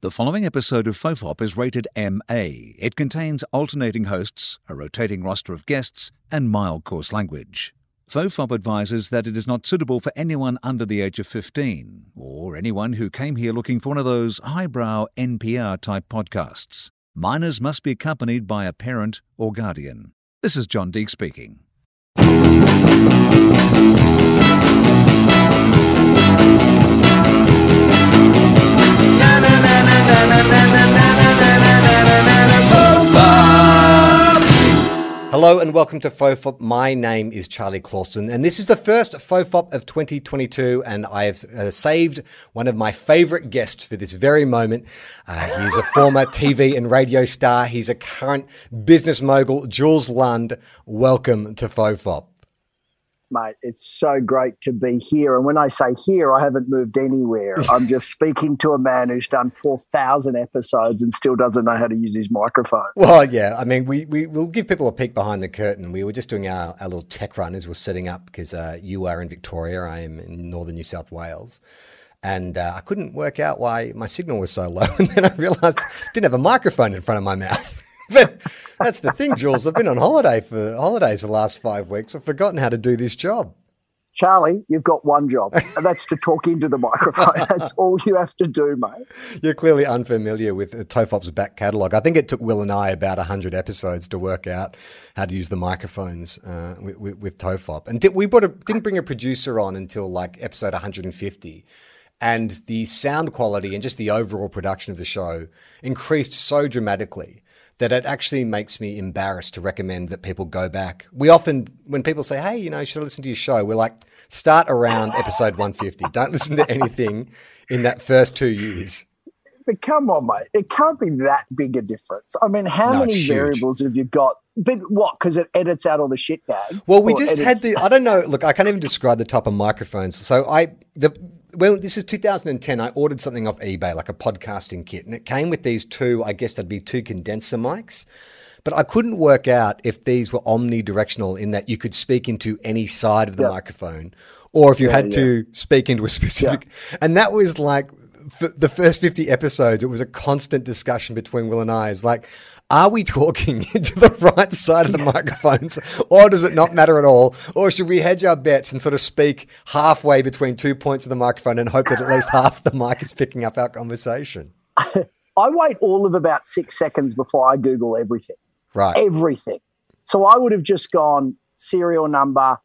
The following episode of Fofop is rated MA. It contains alternating hosts, a rotating roster of guests, and mild coarse language. Fofop advises that it is not suitable for anyone under the age of 15 or anyone who came here looking for one of those highbrow NPR type podcasts. Minors must be accompanied by a parent or guardian. This is John Deeks speaking. Hello and welcome to Fofop. My name is Charlie Clausen, and this is the first Fofop of 2022. And I have uh, saved one of my favorite guests for this very moment. Uh, he's a former TV and radio star. He's a current business mogul, Jules Lund. Welcome to Fofop mate. It's so great to be here. And when I say here, I haven't moved anywhere. I'm just speaking to a man who's done 4,000 episodes and still doesn't know how to use his microphone. Well, yeah. I mean, we, we, will give people a peek behind the curtain. We were just doing our, our little tech run as we're setting up because uh, you are in Victoria, I am in northern New South Wales. And uh, I couldn't work out why my signal was so low. And then I realized I didn't have a microphone in front of my mouth. But that's the thing, Jules. I've been on holiday for holidays for the last five weeks. I've forgotten how to do this job. Charlie, you've got one job, and that's to talk into the microphone. That's all you have to do, mate. You're clearly unfamiliar with Fofop's back catalogue. I think it took Will and I about 100 episodes to work out how to use the microphones uh, with, with, with, Tofop. And did, we a, didn't bring a producer on until like episode 150 and the sound quality and just the overall production of the show increased so dramatically that it actually makes me embarrassed to recommend that people go back. We often, when people say, hey, you know, should I listen to your show? We're like, start around episode 150. Don't listen to anything in that first two years. But come on, mate. It can't be that big a difference. I mean, how no, many variables have you got? But what? Because it edits out all the shit bags. Well, we just edits- had the. I don't know. Look, I can't even describe the type of microphones. So I the well, this is 2010. I ordered something off eBay, like a podcasting kit, and it came with these two, I guess that'd be two condenser mics. But I couldn't work out if these were omnidirectional in that you could speak into any side of the yep. microphone or if you yeah, had yeah. to speak into a specific. Yeah. And that was like the first 50 episodes, it was a constant discussion between Will and I. Is like, are we talking into the right side of the microphones or does it not matter at all? Or should we hedge our bets and sort of speak halfway between two points of the microphone and hope that at least half the mic is picking up our conversation? I wait all of about six seconds before I Google everything. Right. Everything. So I would have just gone serial number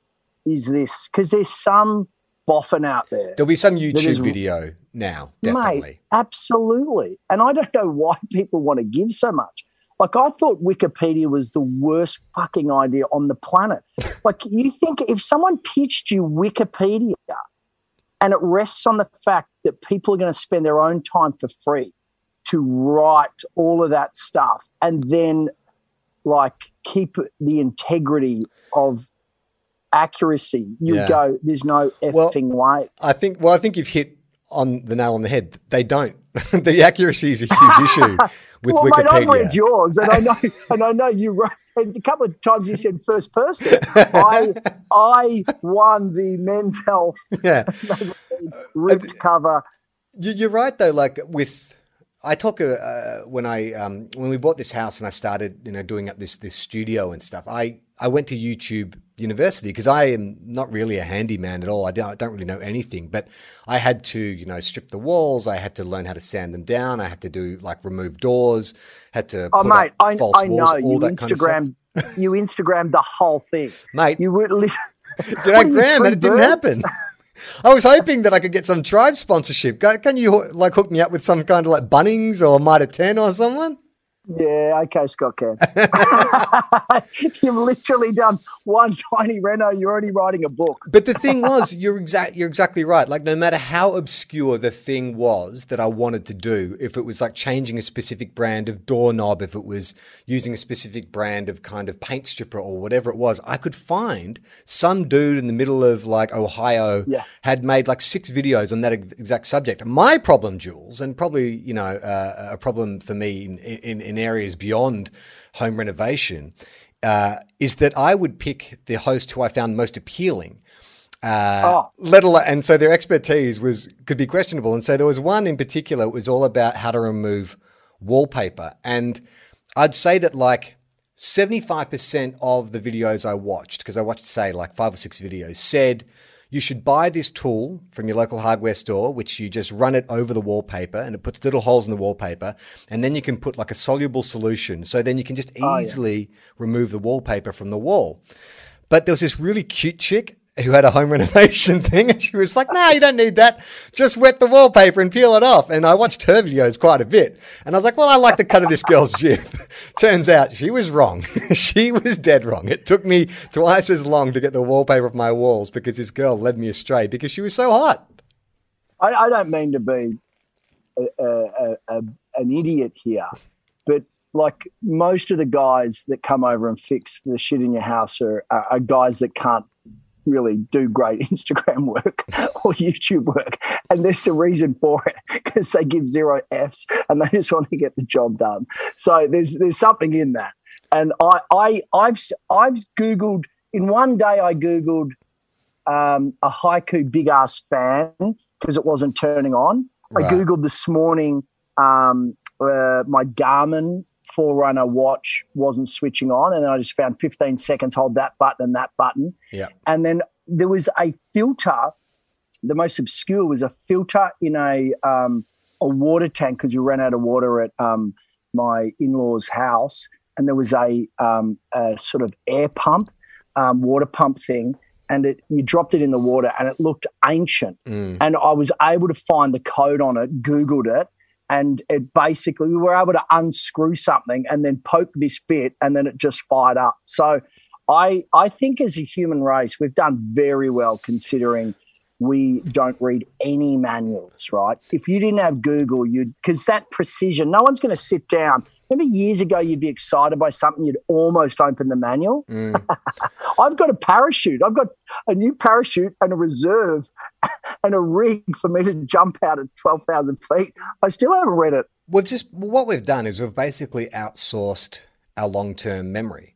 is this because there's some boffin out there. There'll be some YouTube is, video now, definitely. Mate, absolutely. And I don't know why people want to give so much. Like I thought Wikipedia was the worst fucking idea on the planet. like you think if someone pitched you Wikipedia and it rests on the fact that people are going to spend their own time for free to write all of that stuff and then like keep the integrity of accuracy, you yeah. go, there's no effing well, way. I think well, I think you've hit on the nail on the head. They don't. the accuracy is a huge issue with well, Wikipedia. Mate, I've read yours, and I know, and I know you wrote. And a couple of times you said first person. I I won the men's health. Yeah, ripped cover. You're right though. Like with I talk uh, when I um, when we bought this house and I started you know doing up this this studio and stuff. I I went to YouTube university because I am not really a handyman at all. I don't, I don't, really know anything, but I had to, you know, strip the walls. I had to learn how to sand them down. I had to do like remove doors. Had to. Oh, mate, I, I know you Instagram. Kind of you Instagram the whole thing, mate. You would. Li- Did I gram and it didn't happen? I was hoping that I could get some tribe sponsorship. Can you like hook me up with some kind of like Bunnings or Mitre 10 or someone? Yeah, okay, Scott Cam. You've literally done one tiny reno. You're already writing a book. but the thing was, you're exact. You're exactly right. Like, no matter how obscure the thing was that I wanted to do, if it was like changing a specific brand of doorknob, if it was using a specific brand of kind of paint stripper or whatever it was, I could find some dude in the middle of like Ohio yeah. had made like six videos on that exact subject. My problem, Jules, and probably you know uh, a problem for me in, in, in in areas beyond home renovation, uh, is that I would pick the host who I found most appealing. Uh, Oh. let alone, and so their expertise was could be questionable. And so there was one in particular. It was all about how to remove wallpaper, and I'd say that like seventy five percent of the videos I watched, because I watched say like five or six videos, said you should buy this tool from your local hardware store, which you just run it over the wallpaper, and it puts little holes in the wallpaper, and then you can put like a soluble solution, so then you can just Oh, yeah. easily remove the wallpaper from the wall. But there was this really cute chick who had a home renovation thing, and she was like, "No, you don't need that. Just wet the wallpaper and peel it off." And I watched her videos quite a bit, and I was like, "Well, I like the cut of this girl's jib." Turns out she was wrong. she was dead wrong. It took me twice as long to get the wallpaper off my walls because this girl led me astray because she was so hot. I, I don't mean to be a, a, a, an idiot here, but like most of the guys that come over and fix the shit in your house are, are, are guys that can't really do great Instagram work or YouTube work. And there's a reason for it because they give zero Fs and they just want to get the job done. So there's there's something in that. And I, I I've I've Googled in one day I Googled um, a haiku big ass fan because it wasn't turning on. Right. I googled this morning um, uh, my Garmin Forerunner watch wasn't switching on, and then I just found 15 seconds hold that button and that button, Yeah. and then there was a filter. The most obscure was a filter in a um, a water tank because we ran out of water at um, my in law's house, and there was a, um, a sort of air pump, um, water pump thing, and it you dropped it in the water, and it looked ancient. Mm. And I was able to find the code on it, Googled it, and it basically we were able to unscrew something and then poke this bit, and then it just fired up. So I I think as a human race, we've done very well considering we don't read any manuals, right? If you didn't have Google, you'd because that precision, no one's going to sit down. Remember years ago, you'd be excited by something, you'd almost open the manual. Mm. I've got a parachute. I've got a new parachute and a reserve and a rig for me to jump out at 12,000 feet. I still haven't read it. We've just what we've done is we've basically outsourced our long-term memory.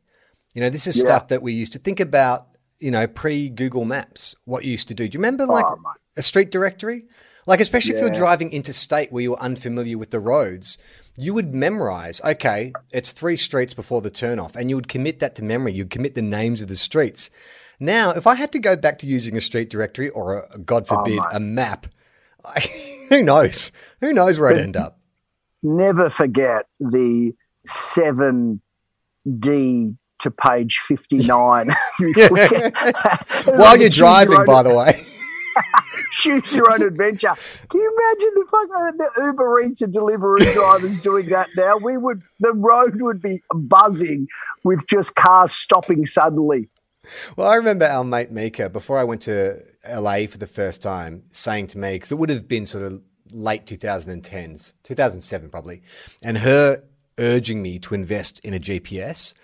You know, this is Yeah. stuff that we used to think about. You know, pre Google Maps, what you used to do. Do you remember like Oh, a street directory? Like, especially if you're Yeah. driving interstate where you're unfamiliar with the roads, you would memorize. Okay, it's three streets before the turnoff, and you would commit that to memory. You'd commit the names of the streets. Now, if I had to go back to using a street directory or, a, God oh, forbid, Oh, a map, I, who knows? Who knows where I'd end up? Never forget the 7D to page 59. You flick it. While you're driving, by the way. choose your own adventure. Can you imagine the fucking uh, the Uber Eats and delivery drivers doing that now? We would the road would be buzzing with just cars stopping suddenly. Well, I remember our mate Mika, before I went to LA for the first time, saying to me, because it would have been sort of late 2010s, 2007 probably, and her urging me to invest in a GPS.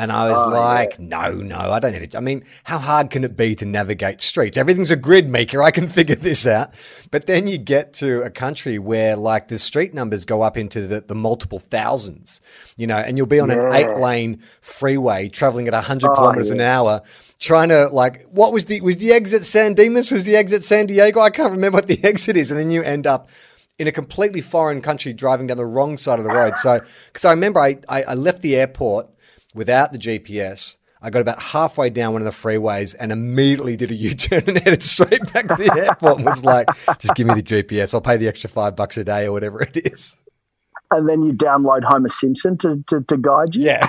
And I was Oh, like, no, no, I don't need it. I mean, how hard can it be to navigate streets? Everything's a grid maker. I can figure this out. But then you get to a country where like the street numbers go up into the, the multiple thousands, you know, and you'll be on an Yeah. eight lane freeway traveling at 100 Oh, kilometers an hour trying to like what was the was the exit San Dimas was the exit San Diego I can't remember what the exit is and then you end up in a completely foreign country driving down the wrong side of the road so because I remember I, I I left the airport without the GPS I got about halfway down one of the freeways and immediately did a U-turn and headed straight back to the airport and was like just give me the GPS I'll pay the extra five bucks a day or whatever it is And then you download Homer Simpson to, to, to guide you. Yeah.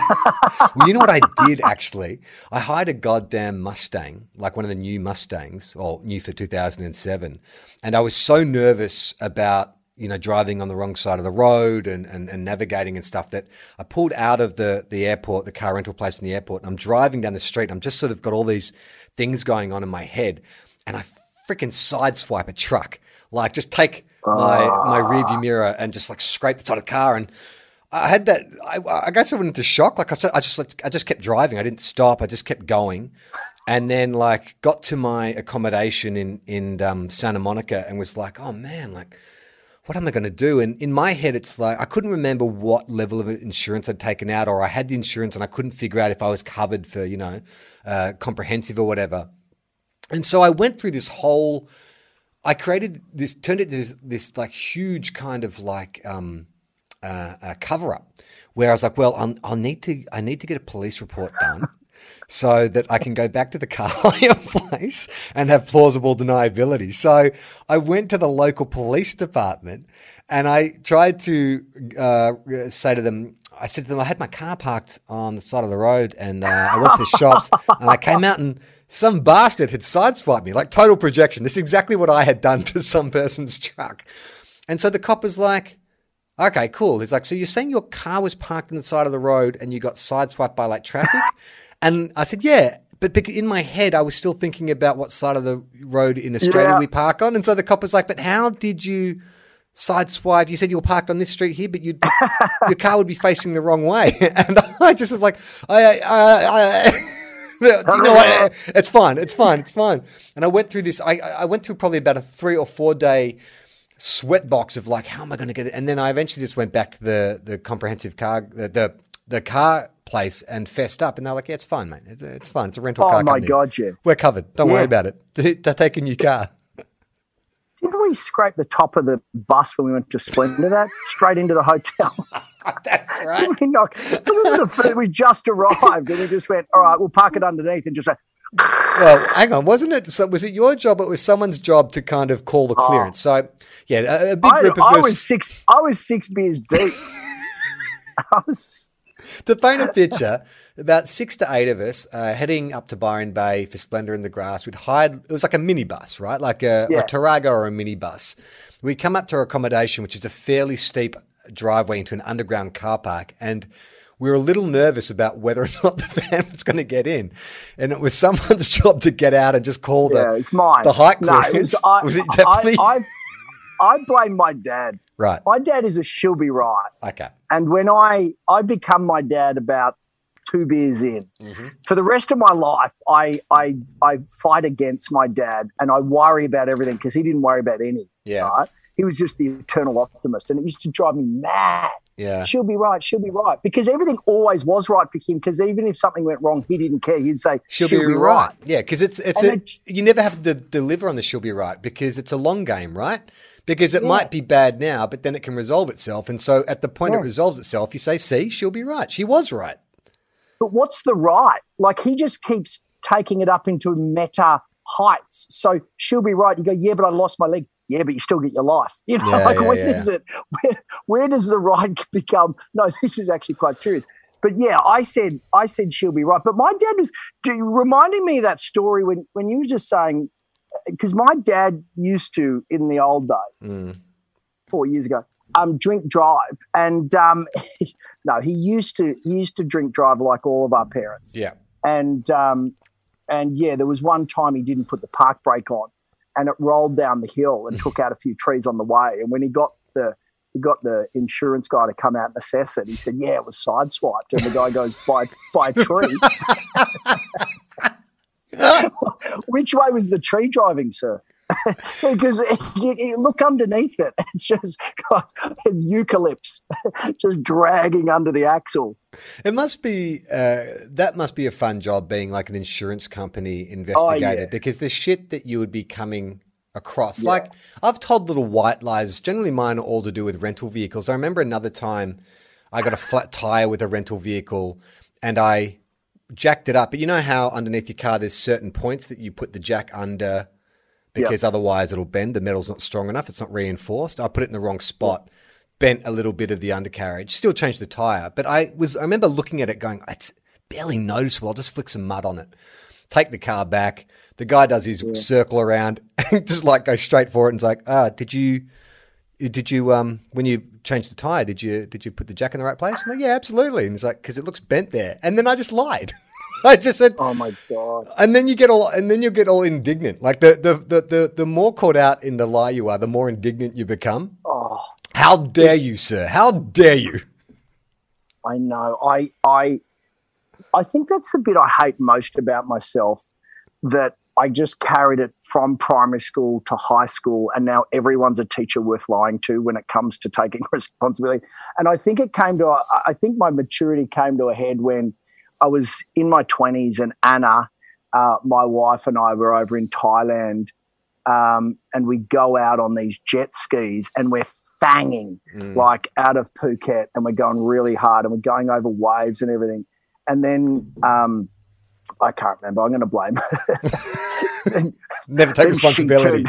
well, you know what I did actually? I hired a goddamn Mustang, like one of the new Mustangs, or new for 2007. And I was so nervous about, you know, driving on the wrong side of the road and, and, and navigating and stuff that I pulled out of the, the airport, the car rental place in the airport, and I'm driving down the street. I'm just sort of got all these things going on in my head. And I freaking sideswipe a truck. Like just take my my rearview mirror and just like scrape the side of the car and I had that. I, I guess I went into shock. Like I said, I just like, I just kept driving. I didn't stop. I just kept going, and then like got to my accommodation in in um, Santa Monica and was like, oh man, like what am I going to do? And in my head, it's like I couldn't remember what level of insurance I'd taken out, or I had the insurance and I couldn't figure out if I was covered for you know uh, comprehensive or whatever. And so I went through this whole. I created this, turned it into this, this like huge kind of like um, uh, uh, cover up, where I was like, well, I'll, I'll need to, I need to get a police report done. so that I can go back to the car hire place and have plausible deniability. So I went to the local police department and I tried to uh, say to them, I said to them, I had my car parked on the side of the road and uh, I went to the shops and I came out and some bastard had sideswiped me, like total projection. This is exactly what I had done to some person's truck. And so the cop was like, okay, cool. He's like, so you're saying your car was parked on the side of the road and you got sideswiped by like traffic? And I said, yeah. But in my head, I was still thinking about what side of the road in Australia Yeah. we park on. And so the cop was like, but how did you sideswipe? You said you were parked on this street here, but you'd, your car would be facing the wrong way. And I just was like, I, I, I, you know what? It's fine. It's fine. It's fine. And I went through this. I, I went through probably about a three or four day sweat box of like, how am I going to get it? And then I eventually just went back to the the comprehensive car the the, the car place and fessed up, and they're like, yeah, it's fine, mate. It's, it's fine. It's a rental Oh car. Oh, my company. God, yeah. we're covered. Don't worry about it. To take a new car. Didn't we scrape the top of the bus when we went to Splendour? That straight into the hotel. That's right. Didn't we knock? The we just arrived and we just went, all right, we'll park it underneath and just went, Well, hang on, wasn't it? So was it your job? It was someone's job to kind of call the oh. clearance. So yeah, a, a big Oh. I, group of I us. was six. I was six beers deep. I was. To paint a picture, about six to eight of us uh, heading up to Byron Bay for Splendour in the Grass. We'd hired, it was like a minibus, right? Like a, Yeah. a Tarago or a minibus. We come up to our accommodation, which is a fairly steep driveway into an underground car park. And we were a little nervous about whether or not the van was going to get in. And it was someone's job to get out and just call the, Yeah, it's mine. the height No, clearance. it was, I, was it definitely? I, I, I blame my dad. Right. My dad is a she'll be right. Okay. And when I I become my dad about two beers in, Mm-hmm. for the rest of my life, I I I fight against my dad and I worry about everything because he didn't worry about any. Yeah. Right? He was just the eternal optimist, and it used to drive me mad. Yeah. She'll be right. She'll be right because everything always was right for him. Because even if something went wrong, he didn't care. He'd say She'll, be, right. Yeah, because it's it's And a, you never have to deliver on the she'll be right because it's a long game, right? Because it Yeah. might be bad now, but then it can resolve itself. And so at the point it resolves itself, you say, "See, she'll be right. She was right." But what's the right? Like he just keeps taking it up into meta heights. So she'll be right. You go, yeah, but I lost my leg. Yeah, but you still get your life. You know, Yeah, like yeah, where yeah. does it? Where, where does the right become? No, this is actually quite serious. But yeah, I said I said she'll be right. But my dad was reminding me of that story when when you were just saying because my dad used to in the old days Mm. four years ago um, drink drive and um, no he used to he used to drink drive like all of our parents Yeah. and um, and yeah, there was one time he didn't put the park brake on, and it rolled down the hill and took out a few trees on the way. And when he got the he got the insurance guy to come out and assess it, he said, "Yeah, it was sideswiped." And the guy goes, "By by tree." Which way was the tree driving, sir? because you, you look underneath it, it's just got eucalypts just dragging under the axle. It must be uh, that must be a fun job being like an insurance company investigator yeah. because the shit that you would be coming across. Like I've told little white lies. Generally, mine are all to do with rental vehicles. I remember another time I got a flat tire with a rental vehicle, and I jacked it up. But you know how underneath your car there's certain points that you put the jack under because otherwise it'll bend. The metal's not strong enough. It's not reinforced. I put it in the wrong spot. Bent a little bit of the undercarriage. Still changed the tire, but I was. I remember looking at it, going, "It's barely noticeable. I'll just flick some mud on it." Take the car back. The guy does his circle around, and just like goes straight for it, and it's like, "Ah, did you, did you, um, when you changed the tire, did you, did you put the jack in the right place?" I'm like, "Yeah, absolutely." And he's like, "Because it looks bent there," and then I just lied. I just said, Oh my god! and then you get all and then you get all indignant. Like the the, the the the more caught out in the lie you are, the more indignant you become. Oh, How dare you, sir? How dare you? I know. I I I think that's the bit I hate most about myself. That I just carried it from primary school to high school, and now everyone's a teacher worth lying to when it comes to taking responsibility. And I think it came to. A, I think my maturity came to a head when I was in my twenties, and Anna uh, my wife and I were over in Thailand, um, and we go out on these jet skis, and we're fanging like out of Phuket, and we're going really hard, and we're going over waves and everything, and then. Um, I can't remember. I'm going to blame. her. Never take Then she responsibility.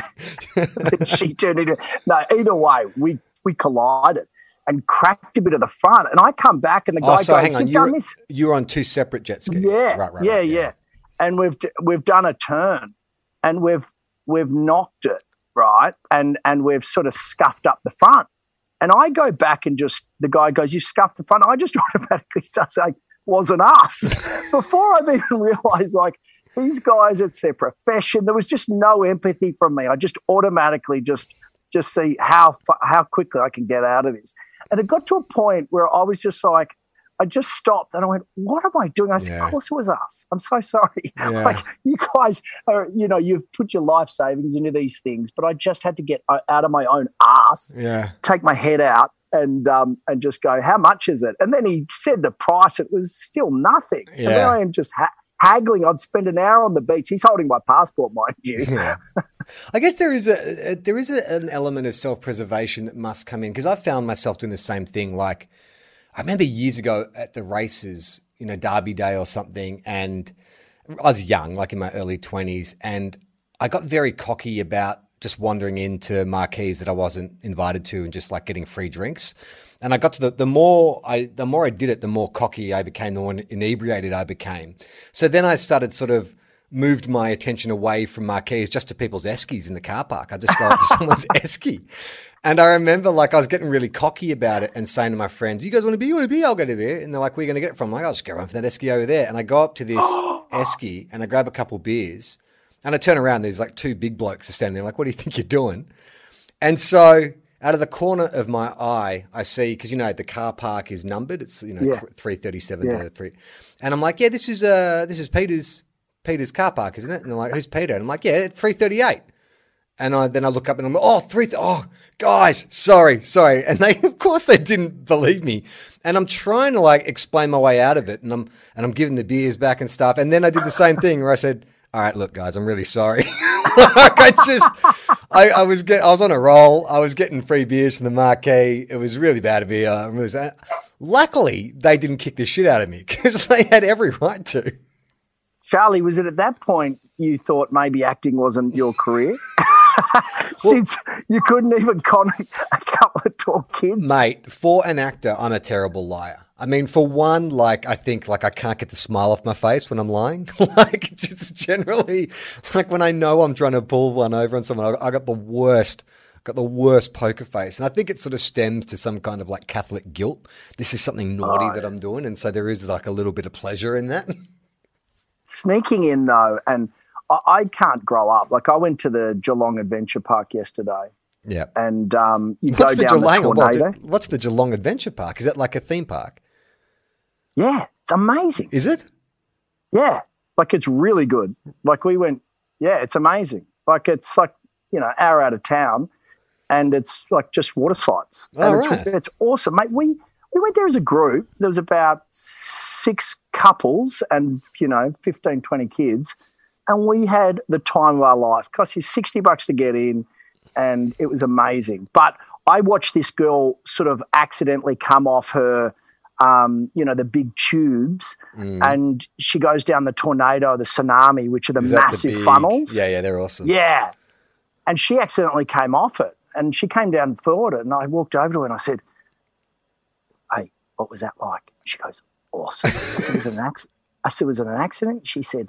turned- she turned into no. Either way, we we collided and cracked a bit of the front, and I come back, and the oh, guy Oh, so goes, hang on. "You've done You're, this." you're on two separate jet skis. Yeah, Right, right, yeah, right, yeah, And we've we've done a turn, and we've we've knocked it right, and and we've sort of scuffed up the front. And I go back and just the guy goes, "You scuffed the front." I just automatically start saying, "Wasn't us." Before I've even realised, like these guys, it's their profession. There was just no empathy from me. I just automatically just just see how how quickly I can get out of this. And it got to a point where I was just like, I just stopped and I went, "What am I doing?" I said, Yeah. "Of course it was us. I'm so sorry. Yeah. Like you guys are, you know, you've put your life savings into these things, but I just had to get uh, out of my own ass, Yeah. take my head out, and um, and just go, "How much is it?" And then he said the price. It was still nothing. And then I am just ha- haggling. I'd spend an hour on the beach. He's holding my passport, mind you. Yeah. I guess there is a, a there is a, an element of self preservation that must come in because I found myself doing the same thing. Like I remember years ago at the races, you know, Derby Day or something, and I was young, like in my early twenties, and I got very cocky about just wandering into marquees that I wasn't invited to and just like getting free drinks. And I got to the the more I the more I did it, the more cocky I became, the more inebriated I became. So then I started sort of moved my attention away from marquees just to people's eskies in the car park. I just go up to someone's esky. And I remember like I was getting really cocky about it and saying to my friends, You guys want to be? You want to be? I'll go to there. And they're like, Where are you going to get it from? I'm like, I'll just go run for that esky over there. And I go up to this esky and I grab a couple beers and I turn around. There's like two big blokes are standing there, like, What do you think you're doing? And so out of the corner of my eye, I see because you know the car park is numbered. It's you know Yeah. three thirty seven Yeah. to three, and I'm like, yeah, this is uh this is Peter's Peter's car park, isn't it? And they're like, who's Peter? And I'm like, yeah, three thirty eight. And I, then I look up and I'm like, oh, three, th- oh, guys, sorry, sorry. And they, of course, they didn't believe me. And I'm trying to like explain my way out of it. And I'm, and I'm giving the beers back and stuff. And then I did the same thing where I said, all right, look, guys, I'm really sorry. like I just, I, I was get, I was on a roll. I was getting free beers from the marquee. It was really bad of me. Uh, I'm really sorry. Luckily, they didn't kick the shit out of me because they had every right to. Charlie, was it at that point you thought maybe acting wasn't your career? Since you couldn't even con a couple of tall kids. Mate, for an actor, I'm a terrible liar. I mean, for one, like I think like I can't get the smile off my face when I'm lying. like just generally, like when I know I'm trying to pull one over on someone, I, I got the worst, got the worst poker face, and I think it sort of stems to some kind of like Catholic guilt. This is something naughty that I'm doing, and so there is like a little bit of pleasure in that. Sneaking in though, and I, I can't grow up. Like I went to the Geelong Adventure Park yesterday, yeah. and um, you What's go the down Geelong? the tornado. what's the Geelong Adventure Park? Is that like a theme park? Yeah, it's amazing. Is it? Yeah, like it's really good. Like we went, yeah, it's amazing. Like it's like you know, hour out of town, and it's like just water slides. Oh, and it's, right. it's awesome, mate. We we went there as a group. There was about six couples and you know 15, 20 kids, and we had the time of our life. Cost you sixty bucks to get in, and it was amazing. But I watched this girl sort of accidentally come off her um, you know, the big tubes, and she goes down the tornado, the tsunami, which are the Mm. The massive big- funnels. Yeah, yeah, they're awesome. Yeah. And she accidentally came off it, and she came down and thought it, and I walked over to her and I said, "Hey, what was that like?" She goes, "Awesome." I said, "Was it an accident?" I said, "Was it an accident?" She said,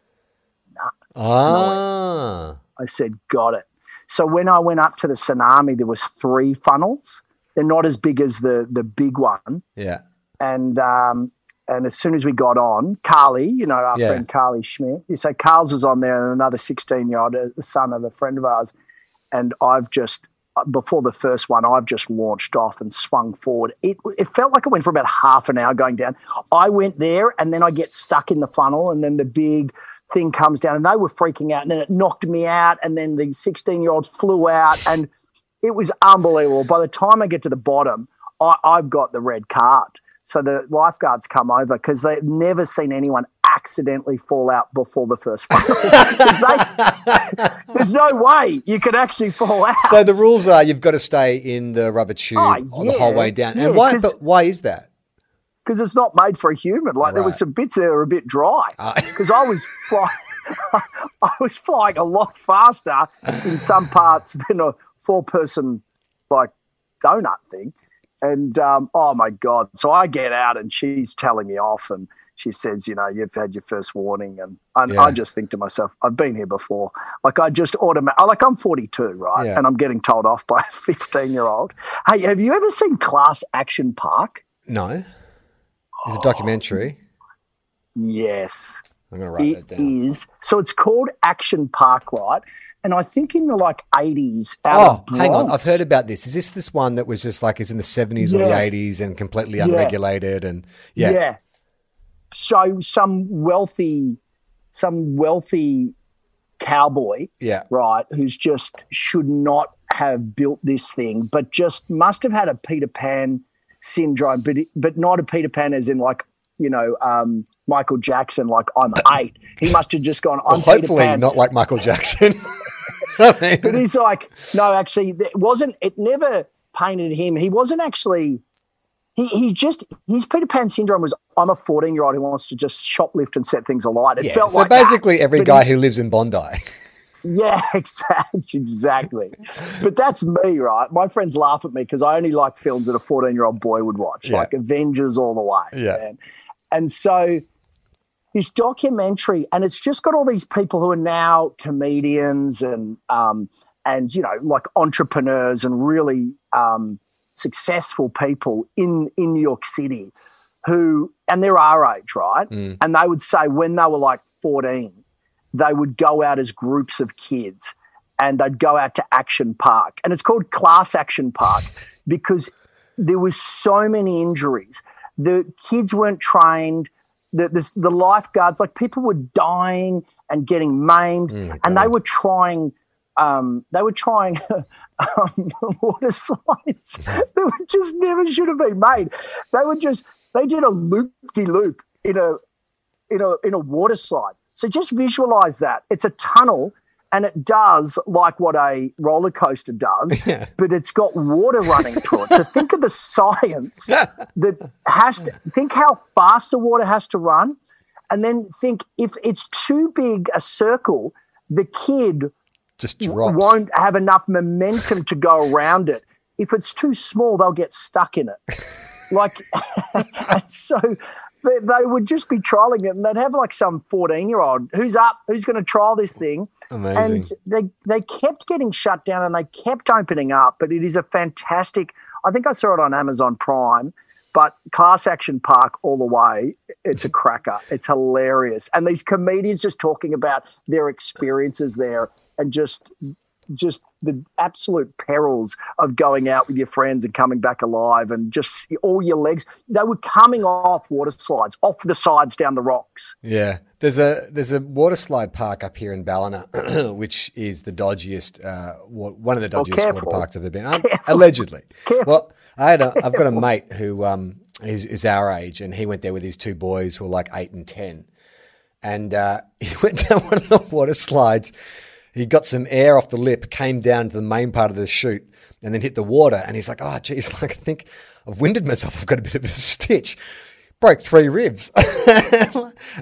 Ah. I said, got it. So when I went up to the tsunami, there was three funnels. They're not as big as the the big one. Yeah. And um, and as soon as we got on, Carly, you know, our Yeah. friend Carly Schmidt. So Carl's was on there and another 16 year old, the son of a friend of ours. And I've just before the first one, I've just launched off and swung forward. It it felt like it went for about half an hour going down. I went there and then I get stuck in the funnel and then the big thing comes down and they were freaking out and then it knocked me out and then the 16 year old flew out and it was unbelievable. By the time I get to the bottom, I, I've got the red card. So the lifeguards come over because they've never seen anyone accidentally fall out before the first funnel. they- there's no way you could actually fall out. So the rules are you've got to stay in the rubber tube Oh, on the whole way down. Yeah, and why? But why is that? because it's not made for a human. Like there was Right. some bits that were a bit dry Ah. because I was flying. I was flying a lot faster in some parts than a four-person like donut thing. And um, oh my god! So I get out and she's telling me off, and she says, "You know, you've had your first warning." And I, Yeah. I just think to myself, "I've been here before." Like I just automatic. Like I'm 42, right? Yeah. And I'm getting told off by a 15-year-old. Hey, have you ever seen Class Action Park? No. It's a documentary. Yes. I'm going to write It that down. is. So it's called Action Park, right? And I think in the like 80s, out Oh, of hang on. I've heard about this. Is this this one that was just like is in the 70s or the 80s and completely Yeah. unregulated and yeah. Yeah. So some wealthy, some wealthy cowboy, Yeah. right, who's just should not have built this thing, but just must have had a Peter Pan syndrome, but but not a Peter Pan as in like you know um, Michael Jackson, like I'm eight. He must have just gone. I'm Well, hopefully not like Michael Jackson. I mean, But he's like, no, actually, it wasn't. It never painted him. He wasn't actually. He he just his Peter Pan syndrome was. I'm a 14 year old who wants to just shoplift and set things alight. It yeah. felt So like that. basically every But guy he- who lives in Bondi. yeah, exactly, exactly. but that's me, right? My friends laugh at me because I only like films that a 14 year old boy would watch, Yeah. like Avengers all the way. Yeah. man. And so this documentary, and it's just got all these people who are now comedians and um, and you know like entrepreneurs and really um, successful people in in New York City who and they're our age, right? Mm. And they would say when they were like 14, they would go out as groups of kids and they'd go out to Action Park. And it's called Class Action Park because there was so many injuries. The kids weren't trained. The, the, the lifeguards, like people were dying and getting maimed, Mm, and they were trying. Um, they were trying um, water slides that just never should have been made. They were just they did a loop de loop in a in a in a water slide. So just visualize that. It's a tunnel and it does like what a roller coaster does, but it's got water running through it. So think of the science that has to think how fast the water has to run. And then think if it's too big a circle, the kid Just drops. won't have enough momentum to go around it. If it's too small, they'll get stuck in it. Like, and so they, they would just be trialing it, and they'd have like some fourteen-year-old who's up, who's going to trial this thing, Amazing. and they they kept getting shut down, and they kept opening up. But it is a fantastic. I think I saw it on Amazon Prime. But Class Action Park all the way, it's a cracker. It's hilarious. And these comedians just talking about their experiences there and just just the absolute perils of going out with your friends and coming back alive and just all your legs they were coming off water slides off the sides down the rocks Yeah, there's a there's a water slide park up here in Ballina, which is the dodgiest, uh, one of the Well, dodgiest water parks I've ever been. Um, allegedly. Careful. Well, I had a, I've got a mate who um is, is our age, and he went there with his two boys who are like eight and ten, and uh, he went down one of the water slides. He got some air off the lip, came down to the main part of the chute, and then hit the water. And he's like, "Oh, geez, like I think I've winded myself. I've got a bit of a stitch." Broke three ribs.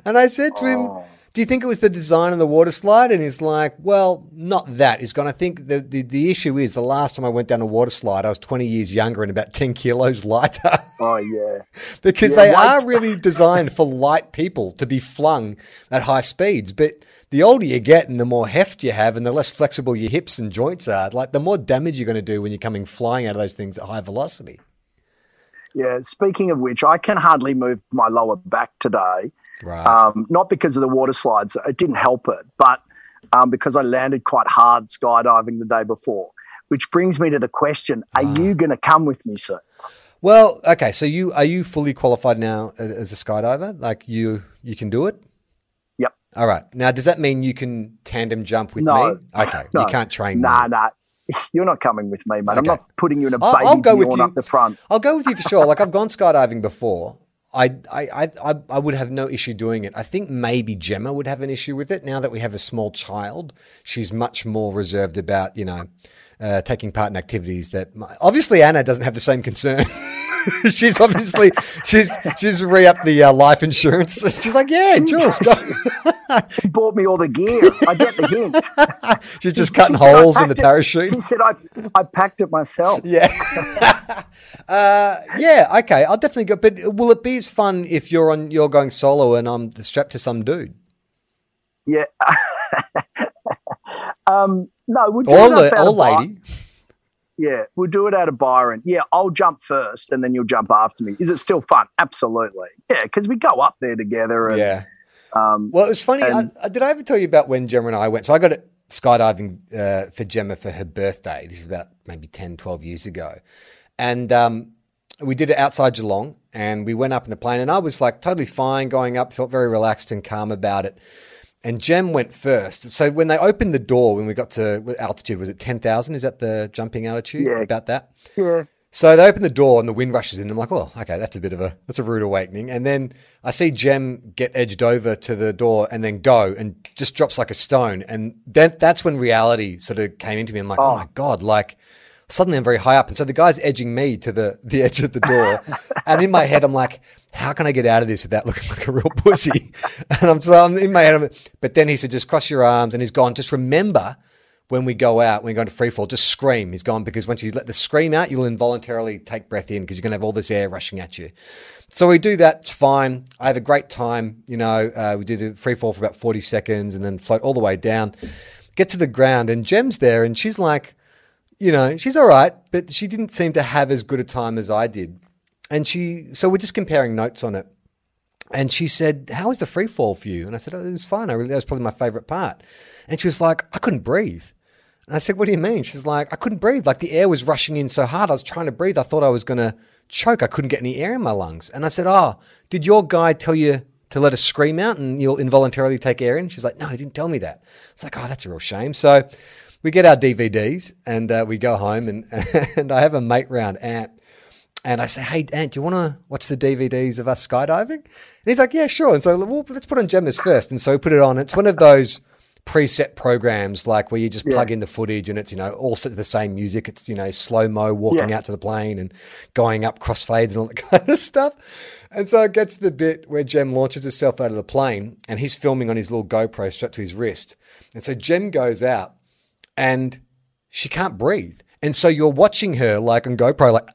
and I said to him, oh. "Do you think it was the design of the water slide?" And he's like, "Well, not that." He's gone. I think the, the the issue is the last time I went down a water slide, I was twenty years younger and about ten kilos lighter." oh yeah because Yeah, they why- are really designed for light people to be flung at high speeds. But the older you get and the more heft you have and the less flexible your hips and joints are, like the more damage you're going to do when you're coming flying out of those things at high velocity. yeah speaking of which i can hardly move my lower back today Right. um, not because of the water slides it didn't help it but um, because i landed quite hard skydiving the day before which brings me to the question are Ah. you going to come with me sir well, okay. So you are you fully qualified now as a skydiver? Like you you can do it. All right. Now, does that mean you can tandem jump with No. me? Okay. No. You can't train Nah, me. nah. you're not coming with me, mate. I'm not putting you in a I'll- baby I'll go with you. up the front. I'll go with you for sure. Like I've gone skydiving before. I, I, I, I, I would have no issue doing it. I think maybe Gemma would have an issue with it. Now that we have a small child, she's much more reserved about, you know, uh, taking part in activities that my, obviously Anna doesn't have the same concern. she's obviously she's she's re up the uh, life insurance. She's like, yeah, Jules, go. She bought me all the gear. I get the hint. she's just cutting She holes in the packed it." parachute. She said, I, I packed it myself. Yeah. uh, yeah, okay. I'll definitely go. But will it be as fun if you're on you're going solo and I'm strapped to some dude? Yeah. um, no, we'll do Or, it la- up out or lady. Yeah, we'll do it out of Byron. Yeah, I'll jump first and then you'll jump after me. Is it still fun? Absolutely. Yeah, because we go up there together. And, Yeah. Um, Well, it was funny. And- I, did I ever tell you about when Gemma and I went? So I got it skydiving uh, for Gemma for her birthday. This is about maybe 10, 12 years ago. And um, we did it outside Geelong and we went up in the plane and I was like totally fine going up, felt very relaxed and calm about it. And Jem went first. So when they opened the door, when we got to altitude, was it 10,000? Is that the jumping altitude? Yeah. About that? yeah. So they open the door and the wind rushes in. I'm like, well, okay, that's a bit of a that's a rude awakening. And then I see Jem get edged over to the door and then go and just drops like a stone. And then that's when reality sort of came into me. I'm like, oh, Oh. my god, like suddenly I'm very high up. And so the guy's edging me to the the edge of the door. and in my head, I'm like, how can I get out of this without looking like a real pussy? and I'm, so I'm in my head. I'm, but then he said, just cross your arms. And he's gone. Just remember when we go out, when we go into free fall, just scream. He's gone because once you let the scream out, you'll involuntarily take breath in because you're going to have all this air rushing at you. So we do that. It's fine. I have a great time. You know, uh, we do the free fall for about 40 seconds and then float all the way down, get to the ground, and Jem's there, and she's like, you know, she's all right, but she didn't seem to have as good a time as I did. And she, so we're just comparing notes on it. And she said, How was the free fall for you? And I said, Oh, it was fine. I really, that was probably my favorite part. And she was like, I couldn't breathe. And I said, What do you mean? She's like, I couldn't breathe. Like the air was rushing in so hard. I was trying to breathe. I thought I was going to choke. I couldn't get any air in my lungs. And I said, Oh, did your guide tell you to let us scream out and you'll involuntarily take air in? She's like, No, he didn't tell me that. It's like, Oh, that's a real shame. So we get our DVDs and uh, we go home and, and I have a mate round, Ant. And I say, hey, Ant, do you want to watch the DVDs of us skydiving? And he's like, yeah, sure. And so well, let's put on Gemma's first. And so we put it on. It's one of those preset programs like where you just plug in the footage and it's, you know, all set to the same music. It's, you know, slow mo walking Yeah. out to the plane and going up crossfades and all that kind of stuff. And so it gets to the bit where Jem launches herself out of the plane and he's filming on his little GoPro strapped to his wrist. And so Jem goes out and she can't breathe. And so you're watching her like on GoPro, like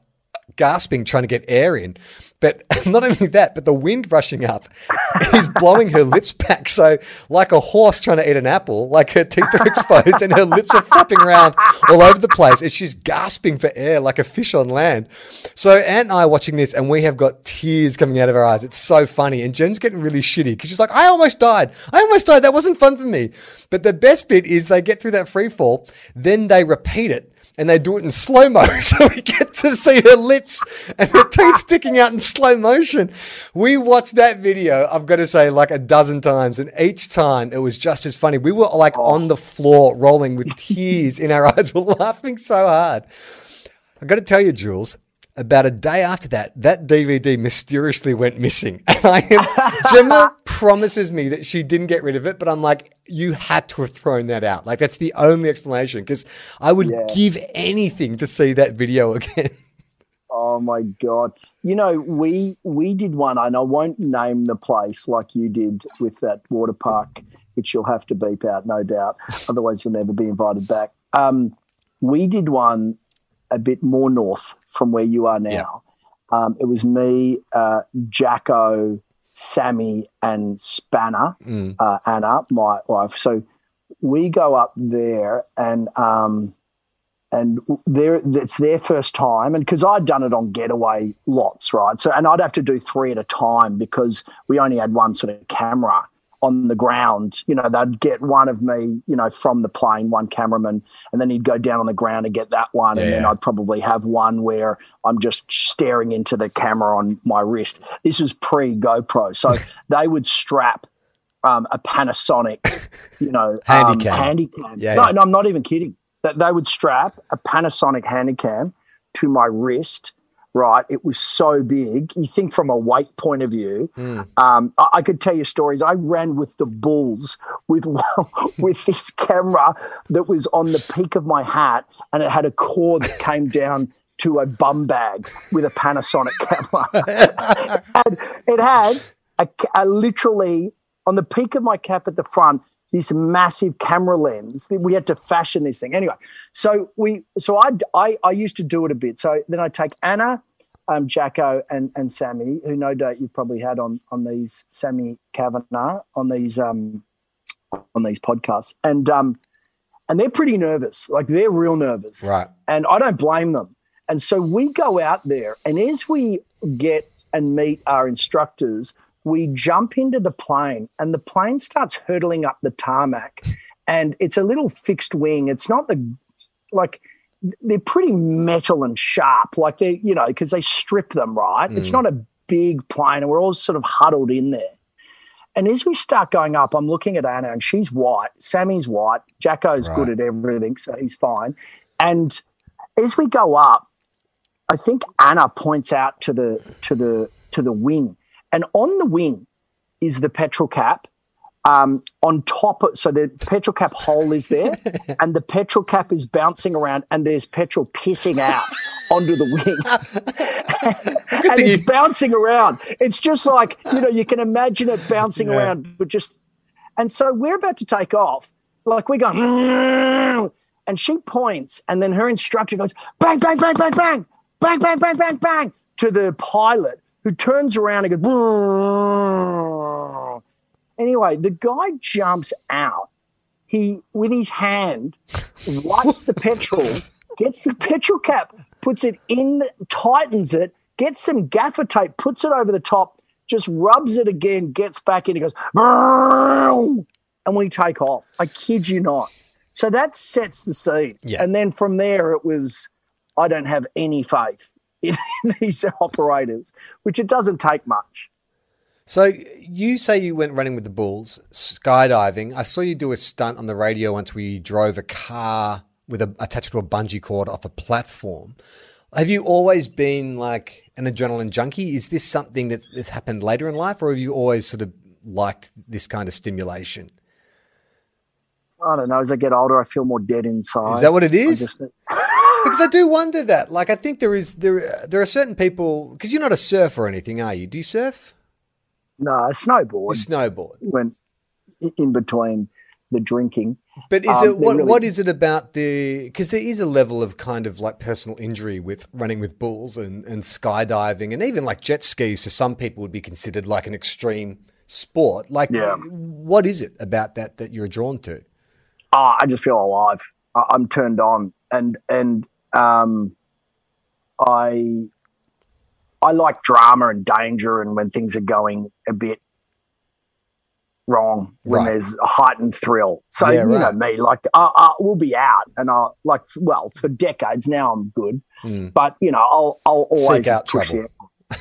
gasping, trying to get air in. But not only that, but the wind rushing up is blowing her lips back. So, like a horse trying to eat an apple, like her teeth are exposed and her lips are flapping around all over the place as she's gasping for air like a fish on land. So, Ant and I are watching this and we have got tears coming out of our eyes. It's so funny. And Jem's getting really shitty because she's like, I almost died. I almost died. That wasn't fun for me. But the best bit is they get through that free fall, then they repeat it and they do it in slow mo. So we get to see her lips and her teeth sticking out in slow motion. We watched that video, I've got to say, like a dozen times. And each time it was just as funny. We were like on the floor rolling with tears in our eyes. We're laughing so hard. I've got to tell you, Jules, about a day after that, that DVD mysteriously went missing. And I am, Gemma promises me that she didn't get rid of it, but I'm like, you had to have thrown that out. Like, that's the only explanation because I would Yeah. give anything to see that video again. Oh my god! You know, we we did one, and I won't name the place like you did with that water park, which you'll have to beep out, no doubt. Otherwise, you'll never be invited back. Um, we did one a bit more north from where you are now. Um, it was me, uh, Jacko, Sammy, and Spanner, uh, Anna, my wife. So we go up there, and um, and there it's their first time. And because i'd done it on getaway lots right? So and i'd have to do three at a time because we only had one sort of camera on the ground you know they'd get one of me you know from the plane one cameraman and then he'd go down on the ground and get that one and then i'd probably have one where i'm just staring into the camera on my wrist this is pre gopro so they would strap um, a panasonic you know um, Handycam. handycam Yeah, no yeah. no i'm not even kidding that they would strap a Panasonic Handycam to my wrist. Right, it was so big. You think from a weight point of view, um, I, I could tell you stories. I ran with the bulls with with this camera that was on the peak of my hat, and it had a cord that came down to a bum bag with a Panasonic camera. and it had a, a literally on the peak of my cap at the front this massive camera lens we had to fashion this thing anyway so we so I, I i used to do it a bit so then i take anna um, Jacko and, and Sammy, who no doubt you've probably had on on these Sammy Kavanagh on these um, on these podcasts, and um, and they're pretty nervous, like they're real nervous, Right. and I don't blame them. And so we go out there, and as we get and meet our instructors, we jump into the plane, and the plane starts hurtling up the tarmac, and it's a little fixed wing. It's not the like they're pretty metal and sharp, like they, you know, because they strip them right. It's mm. not a big plane, and we're all sort of huddled in there. And as we start going up, I'm looking at Anna, and she's white. Sammy's white. Jacko's good at everything, so he's fine. And as we go up, I think Anna points out to the to the to the wing, and on the wing is the petrol cap. Um, on top of so the petrol cap hole is there, and the petrol cap is bouncing around, and there's petrol pissing out onto the wing, and it's you- bouncing around. It's just like you know you can imagine it bouncing around, but just and so we're about to take off, like we go, and she points, and then her instructor goes bang, bang, bang, bang, bang, bang, bang, bang, bang, bang to the pilot, who turns around and goes. Anyway, the guy jumps out. He, with his hand, wipes the petrol, gets the petrol cap, puts it in, tightens it, gets some gaffer tape, puts it over the top, just rubs it again, gets back in, he goes, and we take off. I kid you not. So that sets the scene. Yeah. And then from there, it was, I don't have any faith in these operators, which it doesn't take much. So you say you went running with the bulls, skydiving. I saw you do a stunt on the radio once where you drove a car with a attached to a bungee cord off a platform. Have you always been like an adrenaline junkie? Is this something that's, that's happened later in life, or have you always sort of liked this kind of stimulation? I don't know. As I get older, I feel more dead inside. Is that what it is? I just- Because I do wonder that. Like, I think there is there there are certain people. Because you're not a surfer or anything, are you? Do you surf? No, I You snowboard snowboard. when in between the drinking. But is Um, it what really- what is it about the because there is a level of kind of like personal injury with running with bulls and, and skydiving and even like jet skis for some people would be considered like an extreme sport. Like Yeah. what is it about that that you're drawn to? Oh, I just feel alive. I'm turned on, and and um, I I like drama and danger, and when things are going a bit wrong, when Right. there's a heightened thrill. So Yeah, you know me, like I, I, we'll be out, and I like well for decades now. I'm good, Mm. but you know I'll I'll always out push trouble. it.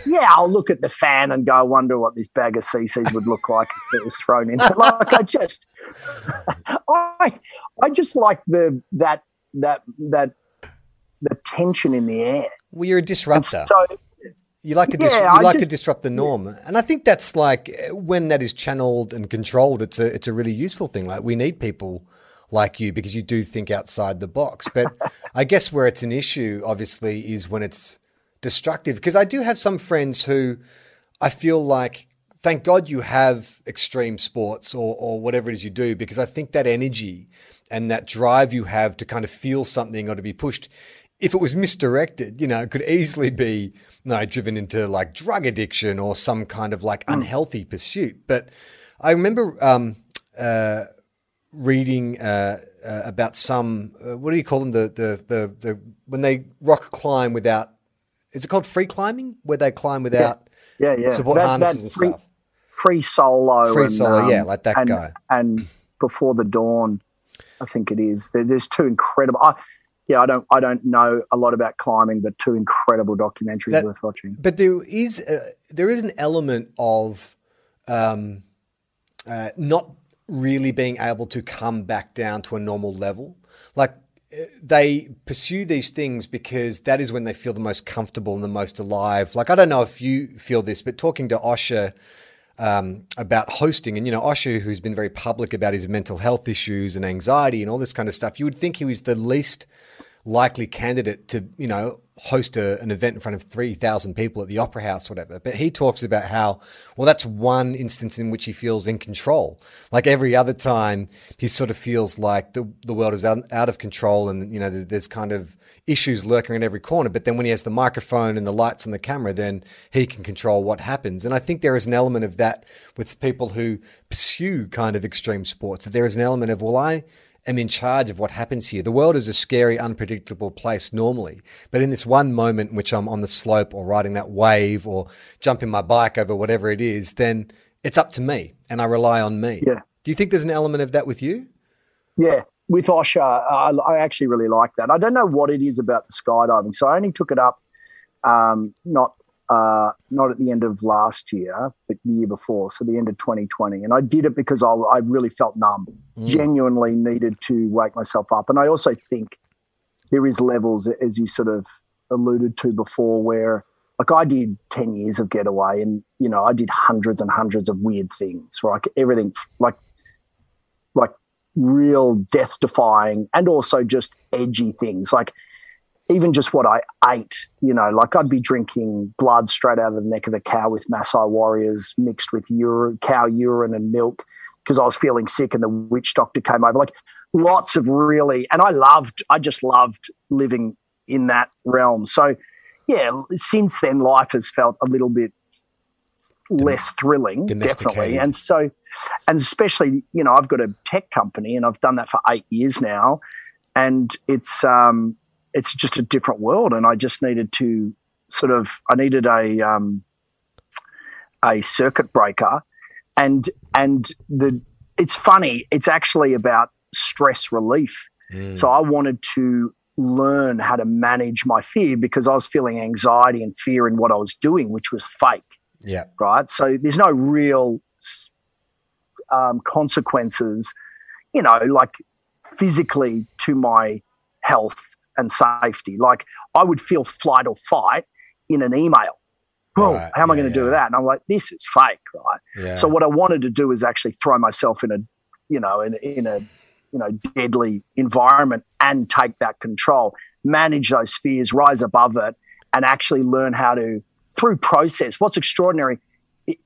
Yeah, I'll look at the fan and go, I wonder what this bag of CCs would look like if it was thrown in. Like I just, I, I just like the that that that the tension in the air. Well, you're a And disruptor. so You like to dis- Yeah, you like to disrupt the norm, and I think that's like when that is channeled and controlled. It's a it's a really useful thing. Like we need people like you because you do think outside the box. But I guess where it's an issue, obviously, is when it's destructive. Because I do have some friends who I feel like. Thank God you have extreme sports or, or whatever it is you do, because I think that energy and that drive you have to kind of feel something or to be pushed if it was misdirected, you know, it could easily be you know, driven into like drug addiction or some kind of like unhealthy pursuit. But I remember um, uh, reading uh, uh, about some uh, what do you call them the, the the the when they rock climb without is it called free climbing where they climb without yeah, yeah, support That- harnesses that and free, stuff. free solo, Free and, solo, um, yeah, like that and, guy. and before the dawn, I think it is. There- There's two incredible. I, yeah, I don't I don't know a lot about climbing, but two incredible documentaries That- worth watching. But there is a, there is an element of um, uh, not really being able to come back down to a normal level. Like they pursue these things because that is when they feel the most comfortable and the most alive. Like I don't know if you feel this, but talking to Osher um, about hosting, and you know Osher, who's been very public about his mental health issues and anxiety and all this kind of stuff, you would think he was the least likely candidate to you know host a, an event in front of 3,000 people at the Opera House, whatever. But he talks about how, well, that's one instance in which he feels in control. Like every other time, he sort of feels like the, the world is out, out of control and, you know, there's kind of issues lurking in every corner. But then when he has the microphone and the lights and the camera, then he can control what happens. And I think there is an element of that with people who pursue kind of extreme sports, that there is an element of, well, I am in charge of what happens here. The world is a scary, unpredictable place normally. But in this one moment in which I'm on the slope or riding that wave or jumping my bike over whatever it is, then it's up to me and I rely on me. Yeah. Do you think there's an element of that with you? Yeah. With Osher, I, I actually really like that. I don't know what it is about the skydiving. So I only took it up um, not uh, not at the end of last year, but the year before, so the end of 2020. And I did it because I, I really felt numb, mm. genuinely needed to wake myself up. And I also think there is levels, as you sort of alluded to before, where like I did 10 years of getaway and, you know, I did hundreds and hundreds of weird things, right? Everything like, like real death defying and also just edgy things. Like even just what I ate, you know, like I'd be drinking blood straight out of the neck of a cow with Maasai warriors mixed with urine, cow urine and milk because I was feeling sick and the witch doctor came over. Like lots of really, and I loved, I just loved living in that realm. So, yeah, since then life has felt a little bit less thrilling, definitely. And so, and especially, you know, I've got a tech company and I've done that for eight years now. And it's, um, it's just a different world, and I just needed to sort of I needed a um, a circuit breaker, and and the it's funny. It's actually about stress relief. Mm. So I wanted to learn how to manage my fear because I was feeling anxiety and fear in what I was doing, which was fake. Yeah. Right. So there's no real um, consequences, you know, like physically to my health and safety. Like I would feel flight or fight in an email. Boom, right. how am I going to yeah. do that? And I'm like, this is fake, right? Yeah. So what I wanted to do is actually throw myself in a, you know, in, in a, you know, deadly environment and take that control, manage those fears, rise above it, and actually learn how to through process. What's extraordinary?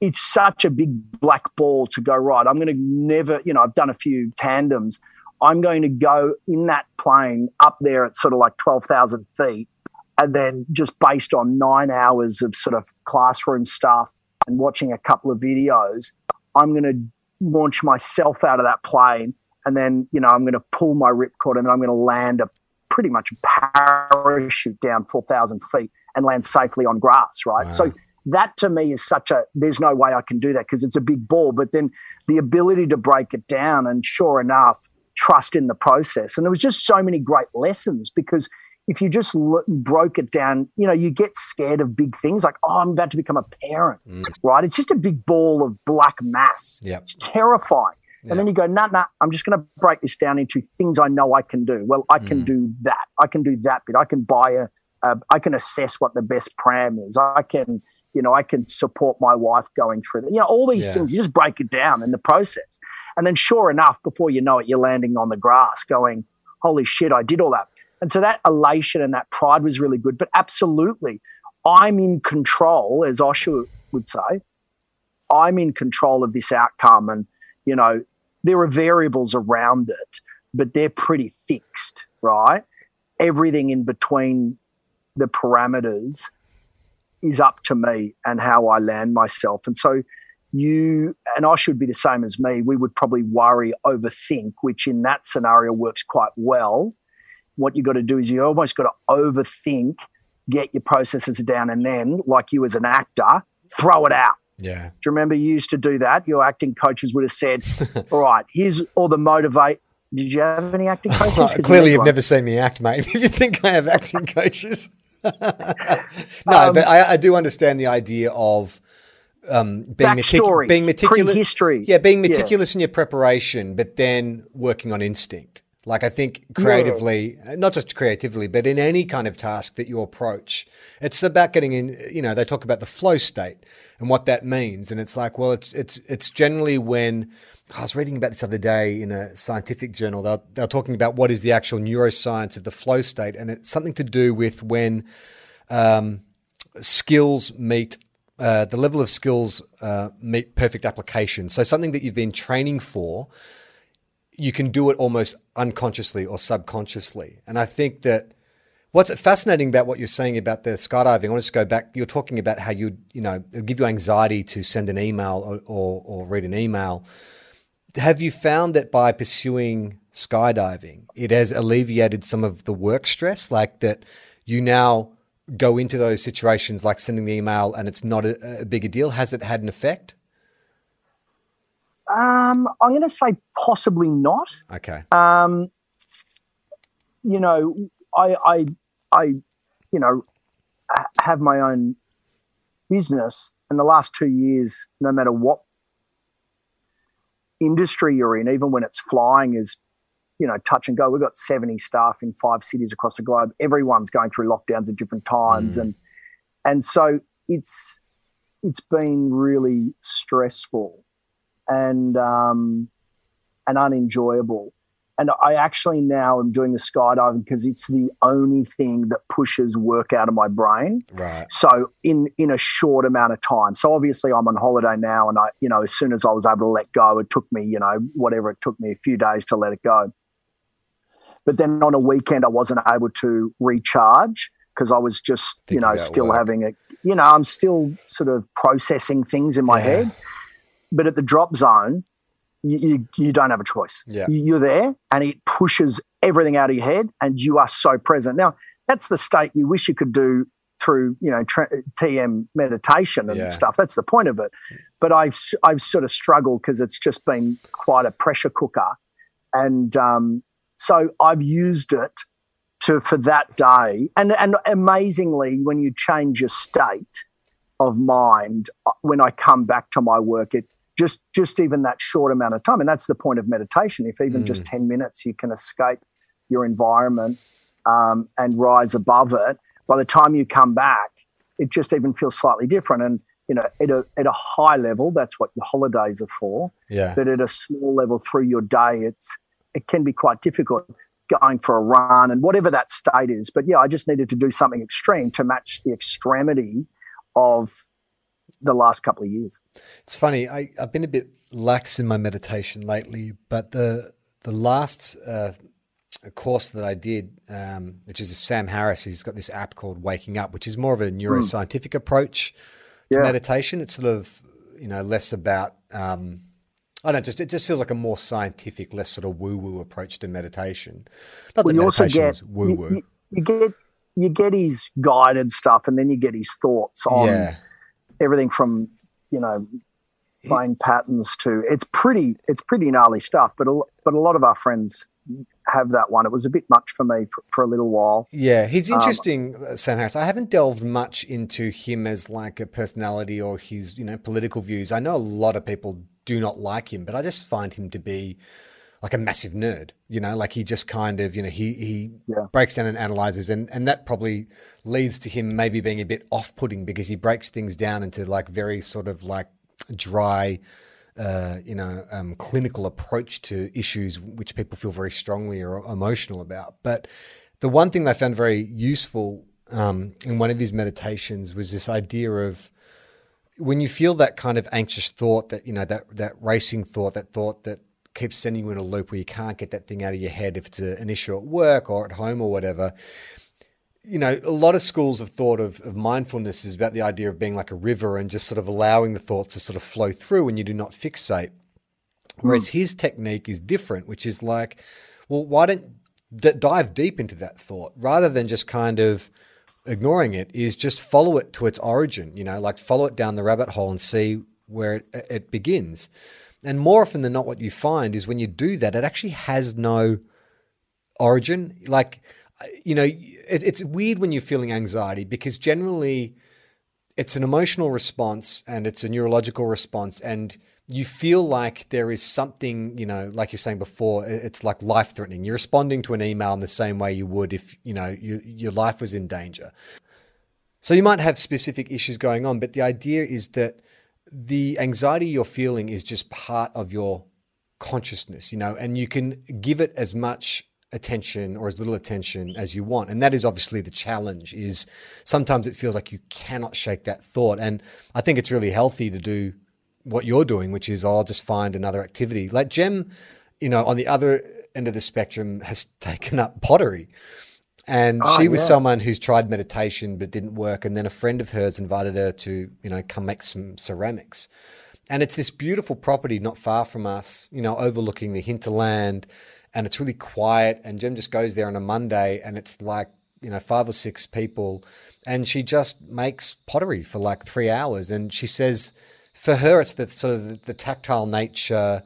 It's such a big black ball to go right. I'm going to never, you know, I've done a few tandems I'm going to go in that plane up there at sort of like 12,000 feet. And then just based on nine hours of sort of classroom stuff and watching a couple of videos, I'm going to launch myself out of that plane. And then, you know, I'm going to pull my ripcord and then I'm going to land a pretty much parachute down 4,000 feet and land safely on grass, right? Wow. So that to me is such a, there's no way I can do that because it's a big ball. But then the ability to break it down and sure enough, trust in the process. And there was just so many great lessons because if you just l- broke it down, you know, you get scared of big things like, oh, I'm about to become a parent, mm. right? It's just a big ball of black mass. Yep. It's terrifying. And then you go, nah, nah, I'm just going to break this down into things I know I can do. Well, I can mm. do that. I can do that bit. I can buy a, a, I can assess what the best pram is. I can, you know, I can support my wife going through that. You know, all these yeah. things, you just break it down in the process. And then, sure enough, before you know it, you're landing on the grass going, holy shit, I did all that. And so that elation and that pride was really good. But absolutely, I'm in control, as Osher would say. I'm in control of this outcome. And, you know, there are variables around it, but they're pretty fixed, right? Everything in between the parameters is up to me and how I land myself. And so you and I should be the same as me. We would probably worry, overthink, which in that scenario works quite well. What you got to do is you almost got to overthink, get your processes down, and then, like you as an actor, throw it out. Yeah. Do you remember you used to do that? Your acting coaches would have said, "All right, here's all the motivate." Did you have any acting coaches? Clearly, you've never seen me act, mate. If you think I have acting coaches, no, um, but I, I do understand the idea of um, being, Backstory, being meticulous, history, yeah, being meticulous yeah. in your preparation, but then working on instinct. Like I think creatively, not just creatively, but in any kind of task that you approach, it's about getting in. You know, they talk about the flow state and what that means, and it's like, well, it's it's it's generally when I was reading about this other day in a scientific journal. They're, they're talking about what is the actual neuroscience of the flow state, and it's something to do with when um, skills meet uh, the level of skills uh, meet perfect application. So something that you've been training for you can do it almost unconsciously or subconsciously. And I think that what's fascinating about what you're saying about the skydiving, I want to just go back. You're talking about how you, you know, it give you anxiety to send an email or, or, or read an email. Have you found that by pursuing skydiving, it has alleviated some of the work stress, like that you now go into those situations like sending the email and it's not a, a bigger deal? Has it had an effect? Um, I'm going to say possibly not. Okay. Um, you know, I, I, I, you know, have my own business, and the last two years, no matter what industry you're in, even when it's flying, is you know touch and go. We've got 70 staff in five cities across the globe. Everyone's going through lockdowns at different times, mm. and and so it's it's been really stressful and um, and unenjoyable. And I actually now am doing the skydiving because it's the only thing that pushes work out of my brain. Right. So in in a short amount of time. So obviously I'm on holiday now, and I you know as soon as I was able to let go, it took me you know whatever it took me a few days to let it go. But then on a weekend, I wasn't able to recharge because I was just Thinking you know still work. having a you know I'm still sort of processing things in my yeah. head. But at the drop zone, you, you, you don't have a choice. Yeah. You're there and it pushes everything out of your head and you are so present. Now, that's the state you wish you could do through, you know, TM meditation and yeah. stuff. That's the point of it. But I've, I've sort of struggled because it's just been quite a pressure cooker. And um, so I've used it to for that day. And, and amazingly, when you change your state of mind, uh, when I come back to my work, it just just even that short amount of time and that's the point of meditation if even mm. just 10 minutes you can escape your environment um, and rise above it by the time you come back it just even feels slightly different and you know at a, at a high level that's what your holidays are for yeah but at a small level through your day it's it can be quite difficult going for a run and whatever that state is but yeah i just needed to do something extreme to match the extremity of the last couple of years. It's funny. I, have been a bit lax in my meditation lately, but the the last uh, course that I did, um, which is Sam Harris, he's got this app called Waking Up, which is more of a neuroscientific mm. approach to yeah. meditation. It's sort of you know less about um, I don't know, just it just feels like a more scientific, less sort of woo woo approach to meditation. Not well, that meditation is woo woo. You, you, get you get his guided stuff, and then you get his thoughts on. Yeah everything from you know playing patterns to it's pretty it's pretty gnarly stuff. But a, but a lot of our friends have that one. It was a bit much for me for, for a little while. Yeah, he's um, interesting, um, Sam Harris. I haven't delved much into him as like a personality or his you know political views. I know a lot of people do not like him, but I just find him to be like a massive nerd, you know, like he just kind of, you know, he he yeah. breaks down and analyzes and and that probably leads to him maybe being a bit off-putting because he breaks things down into like very sort of like dry uh, you know, um, clinical approach to issues which people feel very strongly or emotional about. But the one thing I found very useful um, in one of his meditations was this idea of when you feel that kind of anxious thought, that you know, that that racing thought, that thought that keeps sending you in a loop where you can't get that thing out of your head if it's a, an issue at work or at home or whatever. You know, a lot of schools have thought of, of mindfulness is about the idea of being like a river and just sort of allowing the thoughts to sort of flow through and you do not fixate. Whereas mm. his technique is different, which is like, well, why don't d- dive deep into that thought rather than just kind of ignoring it? Is just follow it to its origin. You know, like follow it down the rabbit hole and see where it, it begins. And more often than not, what you find is when you do that, it actually has no origin. Like, you know, it, it's weird when you're feeling anxiety because generally it's an emotional response and it's a neurological response and you feel like there is something, you know, like you're saying before, it's like life threatening. You're responding to an email in the same way you would if, you know, you, your life was in danger. So you might have specific issues going on, but the idea is that the anxiety you're feeling is just part of your consciousness, you know, and you can give it as much attention or as little attention as you want. And that is obviously the challenge is sometimes it feels like you cannot shake that thought. And I think it's really healthy to do what you're doing, which is oh, I'll just find another activity. Like Jem, you know, on the other end of the spectrum has taken up pottery. And oh, she was yeah. someone who's tried meditation but didn't work. And then a friend of hers invited her to, you know, come make some ceramics. And it's this beautiful property not far from us, you know, overlooking the hinterland. And it's really quiet. And Jem just goes there on a Monday and it's like, you know, five or six people. And she just makes pottery for like three hours. And she says, for her, it's the sort of the, the, tactile nature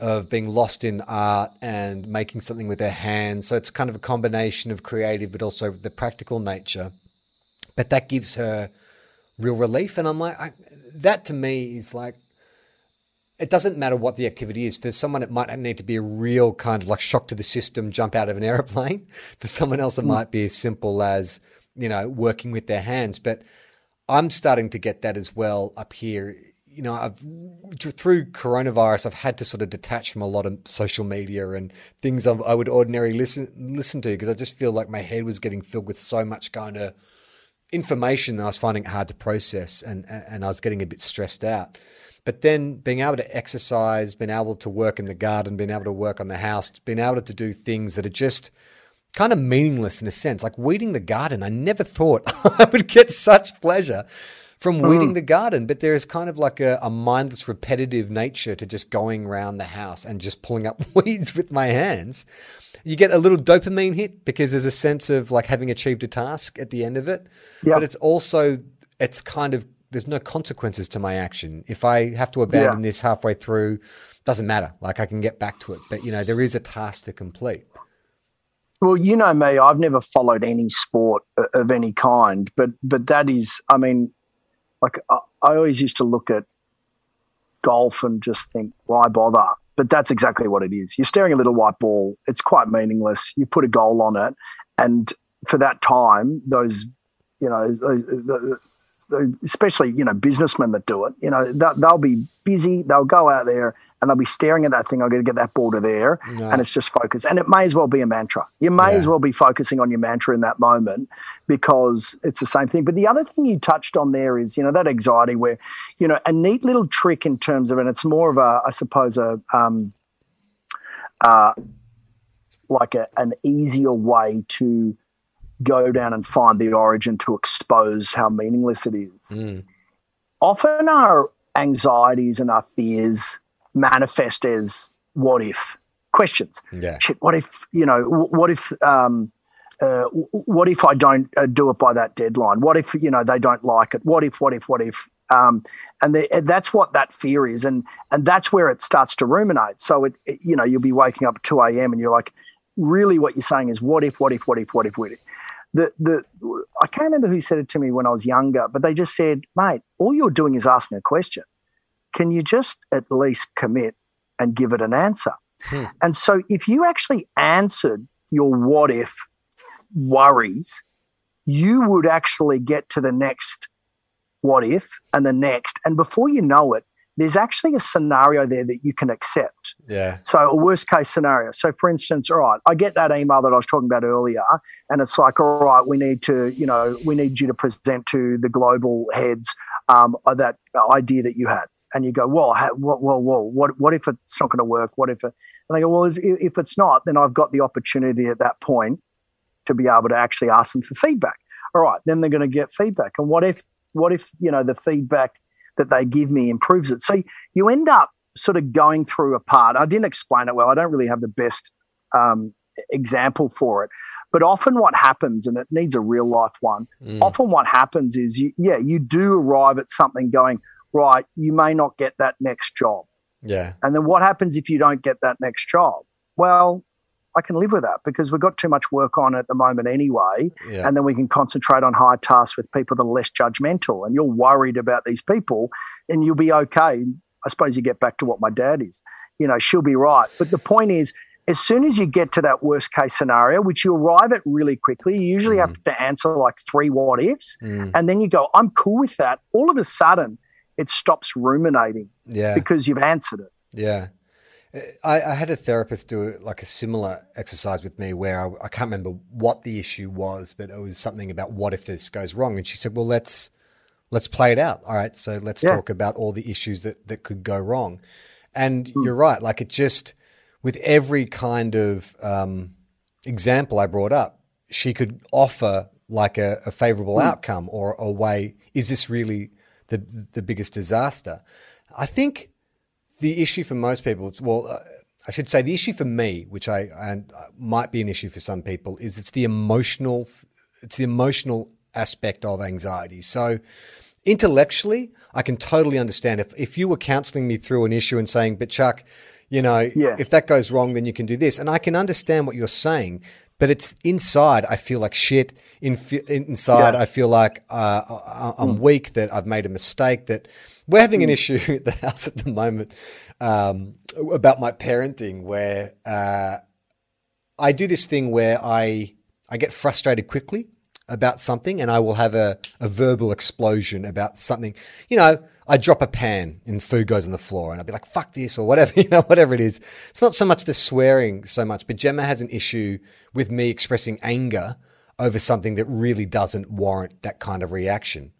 of being lost in art and making something with her hands. So it's kind of a combination of creative, but also the practical nature. But that gives her real relief. And I'm like, I, that to me is like, it doesn't matter what the activity is. For someone, it might need to be a real kind of like shock to the system, jump out of an airplane. For someone else, it mm. might be as simple as, you know, working with their hands. But I'm starting to get that as well up here you know, I've through coronavirus, I've had to sort of detach from a lot of social media and things I would ordinarily listen listen to because I just feel like my head was getting filled with so much kind of information that I was finding it hard to process, and and I was getting a bit stressed out. But then being able to exercise, being able to work in the garden, being able to work on the house, being able to do things that are just kind of meaningless in a sense, like weeding the garden. I never thought I would get such pleasure from weeding mm. the garden, but there is kind of like a, a, mindless, repetitive nature to just going around the house and just pulling up weeds with my hands. You get a little dopamine hit because there's a sense of like having achieved a task at the end of it. Yep. But it's also, it's kind of, there's no consequences to my action. If I have to abandon yeah. this halfway through, doesn't matter. Like I can get back to it. But, you know, there is a task to complete. Well, you know me, I've never followed any sport of any kind, but but that is, I mean, like I, I always used to look at golf and just think, why bother? But that's exactly what it is. You're staring a little white ball. It's quite meaningless. You put a goal on it, and for that time, those, you know, uh, especially you know businessmen that do it, you know, they'll be busy. They'll go out there and they'll be staring at that thing. I'm going to get that ball to there, no. and it's just focus. And it may as well be a mantra. You may yeah. as well be focusing on your mantra in that moment because it's the same thing. But the other thing you touched on there is, you know, that anxiety where, you know, a neat little trick in terms of, and it's more of a, I suppose, a, um, uh, like a, an easier way to go down and find the origin to expose how meaningless it is. Mm. Often our anxieties and our fears manifest as what if questions. Yeah. Shit, what if, you know, what if, um, uh, what if I don't uh, do it by that deadline? What if, you know, they don't like it? What if, what if, what if? Um, and, the, and that's what that fear is. And, and that's where it starts to ruminate. So it, it, you know, you'll be waking up at 2 a.m. and you're like, really what you're saying is what if, what if, what if, what if, what if? The, the, I can't remember who said it to me when I was younger, but they just said, mate, all you're doing is asking a question can you just at least commit and give it an answer? Hmm. And so if you actually answered your what if worries, you would actually get to the next what if and the next. And before you know it, there's actually a scenario there that you can accept. Yeah. So a worst case scenario. So for instance, all right, I get that email that I was talking about earlier, and it's like, all right, we need to, you know, we need you to present to the global heads um, that idea that you had and you go, well, whoa, whoa, whoa, what, what if it's not going to work? What if it, and they go, well, if, if it's not, then I've got the opportunity at that point to be able to actually ask them for feedback. All right, then they're going to get feedback. And what if, what if, you know, the feedback that they give me improves it? So you end up sort of going through a part. I didn't explain it well. I don't really have the best um, example for it. But often what happens, and it needs a real life one, mm. often what happens is, you, yeah, you do arrive at something going, right, you may not get that next job. Yeah. And then what happens if you don't get that next job? Well, I can live with that because we've got too much work on at the moment anyway. Yeah. And then we can concentrate on high tasks with people that are less judgmental. And you're worried about these people and you'll be okay. I suppose you get back to what my dad is. You know, she'll be right. But the point is, as soon as you get to that worst case scenario, which you arrive at really quickly, you usually have to answer like three what ifs. Mm. And then you go, I'm cool with that. All of a sudden, it stops ruminating Yeah. because you've answered it. Yeah. I, I had a therapist do like a similar exercise with me where I, I can't remember what the issue was, but it was something about what if this goes wrong, and she said, "Well, let's let's play it out. All right, so let's Yeah. talk about all the issues that that could go wrong." And you're right, like it just with every kind of um, example I brought up, she could offer like a, a favorable outcome or a way. Is this really the the biggest disaster? I think the issue for most people, it's well, uh, I should say the issue for me, which I and uh, might be an issue for some people, is it's the emotional, it's the emotional aspect of anxiety. So intellectually, I can totally understand if if you were counselling me through an issue and saying, "But Chuck, you know, Yeah. if that goes wrong, then you can do this," and I can understand what you're saying. But it's inside. I feel like shit. In, inside, Yeah. I feel like uh, I- I'm weak. That I've made a mistake. That we're having an issue at the house at the moment um, about my parenting, where uh, I do this thing where I I get frustrated quickly about something, and I will have a, a verbal explosion about something. You know, I drop a pan and food goes on the floor, and I'll be like, "Fuck this" or whatever. You know, whatever it is. It's not so much the swearing so much, but Gemma has an issue with me expressing anger over something that really doesn't warrant that kind of reaction.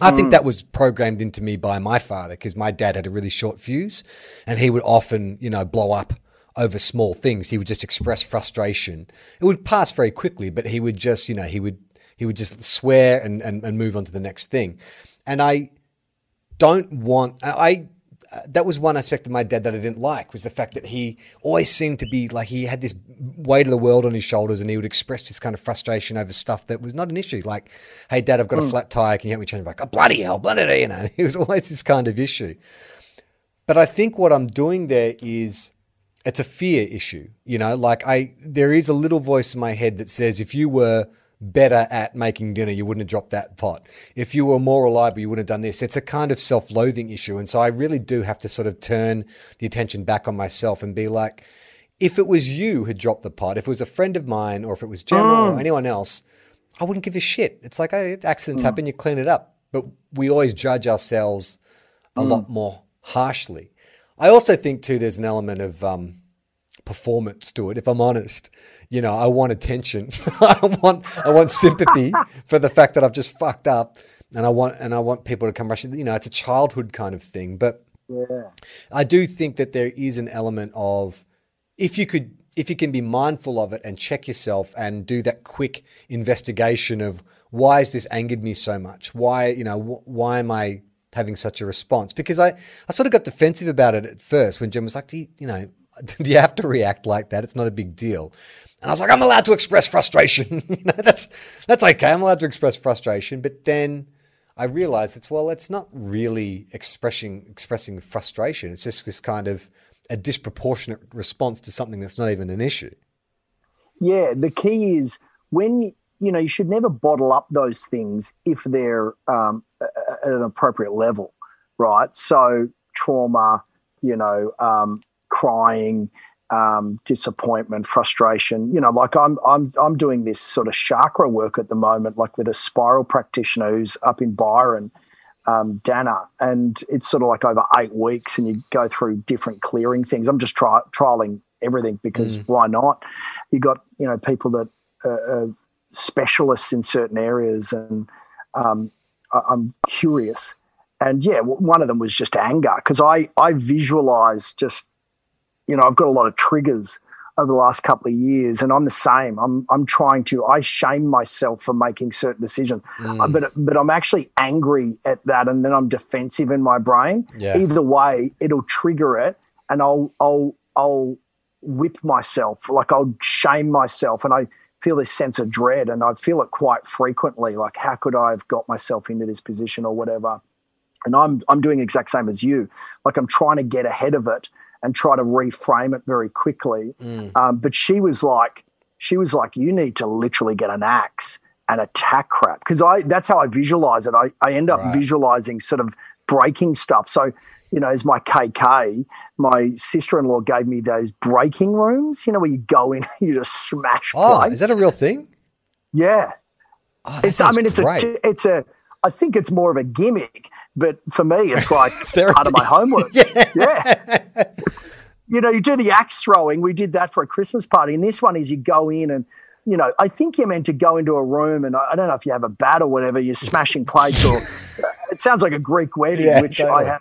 I think mm. that was programmed into me by my father because my dad had a really short fuse and he would often, you know, blow up over small things. He would just express frustration. It would pass very quickly, but he would just, you know, he would he would just swear and, and, and move on to the next thing. And I don't want I that was one aspect of my dad that I didn't like was the fact that he always seemed to be like he had this weight of the world on his shoulders and he would express this kind of frustration over stuff that was not an issue. Like, hey, dad, I've got a mm. flat tire. Can you help me change? it?" Like, oh, bloody hell, bloody hell, you know. It was always this kind of issue. But I think what I'm doing there is it's a fear issue. You know, like I there is a little voice in my head that says if you were better at making dinner, you wouldn't have dropped that pot. If you were more reliable, you wouldn't have done this. It's a kind of self-loathing issue. And so I really do have to sort of turn the attention back on myself and be like, if it was you who dropped the pot, if it was a friend of mine or if it was Gemma or mm. anyone else, I wouldn't give a shit. It's like, oh, accidents mm. happen, you clean it up. But we always judge ourselves a mm. lot more harshly. I also think too, there's an element of um, performance to it. If I'm honest, you know, I want attention. I want I want sympathy for the fact that I've just fucked up, and I want and I want people to come rushing. You know, it's a childhood kind of thing, but Yeah. I do think that there is an element of if you could if you can be mindful of it and check yourself and do that quick investigation of why has this angered me so much? Why you know wh- why am I having such a response? Because I I sort of got defensive about it at first when Jem was like, do you, you know, do you have to react like that? It's not a big deal. And I was like, I'm allowed to express frustration. you know, that's that's okay. I'm allowed to express frustration. But then I realized it's well, it's not really expressing expressing frustration. It's just this kind of a disproportionate response to something that's not even an issue. Yeah, the key is when you, know you should never bottle up those things if they're um, at an appropriate level, right? So trauma, you know, um, crying, um, disappointment, frustration. You know, like I'm I'm I'm doing this sort of chakra work at the moment, like with a spiral practitioner who's up in Byron. Um, Dana, and it's sort of like over eight weeks, and you go through different clearing things. I'm just tri- trialing everything because why not? You got you know people that are, are specialists in certain areas, and um, I- I'm curious. And yeah, one of them was just anger because I I visualize just you know I've got a lot of triggers over the last couple of years, and I'm the same. I'm I'm trying to I shame myself for making certain decisions, Uh, but but I'm actually angry at that, and then I'm defensive in my brain. Yeah. Either way, it'll trigger it, and I'll I'll I'll whip myself, like I'll shame myself, and I feel this sense of dread, and I feel it quite frequently. Like, how could I have got myself into this position or whatever? And I'm I'm doing exact same as you. Like I'm trying to get ahead of it and try to reframe it very quickly. Mm. Um, but she was like, she was like, you need to literally get an axe and attack crap because I that's how I visualize it. I, I end up Right. visualizing sort of breaking stuff. So you know, as my KK, my sister-in-law gave me those breaking rooms. You know, where you go in, you just smash. Oh, plates. is that a real thing? yeah? Oh, It's. I mean, it's great. a. It's a. I think it's more of a gimmick, but for me, it's like part of my homework. yeah. You know, you do the axe throwing. We did that for a Christmas party, and this one is you go in and. You know, I think you're meant to go into a room, and I I don't know if you have a bat or whatever. You're smashing plates, or uh, it sounds like a Greek wedding, Yeah, which totally. I have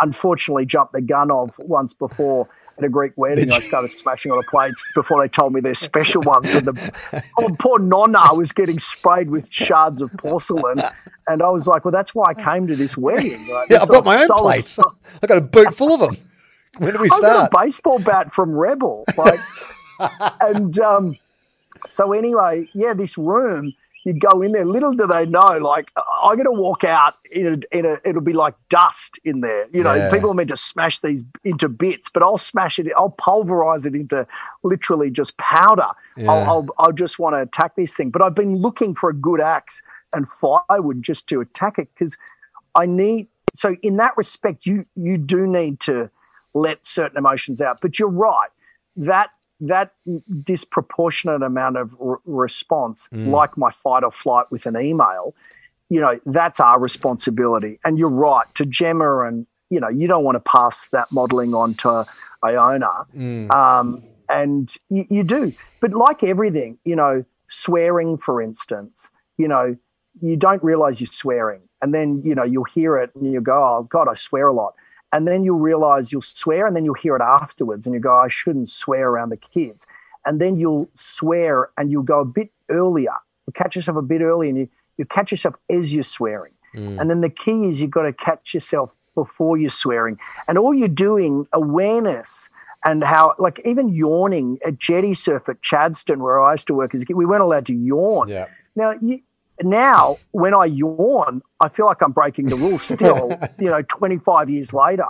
unfortunately jumped the gun of once before at a Greek wedding. I started smashing all the plates before they told me they're special ones. And the poor, poor nonna was getting sprayed with shards of porcelain. And I was like, well, that's why I came to this wedding. Yeah, I've got my own so plates. I've got a boot full of them. When do we I start? got a baseball bat from Rebel. Like, and um, so anyway, yeah, this room, you go in there. Little do they know, like I'm going to walk out in a, in a, it'll be like dust in there. You know, Yeah. people are meant to smash these into bits, but I'll smash it. I'll pulverize it into literally just powder. Yeah. I'll, I'll, I'll just want to attack this thing. But I've been looking for a good axe and firewood just to attack it because I need. So in that respect, you you do need to let certain emotions out. But you're right that that disproportionate amount of re- response, like my fight or flight with an email, you know, that's our responsibility. And you're right to Gemma, and you know, you don't want to pass that modelling on to Iona, um, and you, you do. But like everything, you know, swearing, for instance, you know, you don't realize you're swearing, and then you know you'll hear it and you go, "Oh God, I swear a lot." And then you'll realize you'll swear, and then you'll hear it afterwards, and you go, "I shouldn't swear around the kids." And then you'll swear, and you'll go a bit earlier. You'll catch yourself a bit early, and you you catch yourself as you're swearing. Mm. And then the key is you've got to catch yourself before you're swearing, and all you're doing awareness and how like even yawning at jetty surf at Chadstone where I used to work as a kid, we weren't allowed to yawn. Yeah. Now, you, now when I yawn, I feel like I'm breaking the rules still, you know, 25 years later.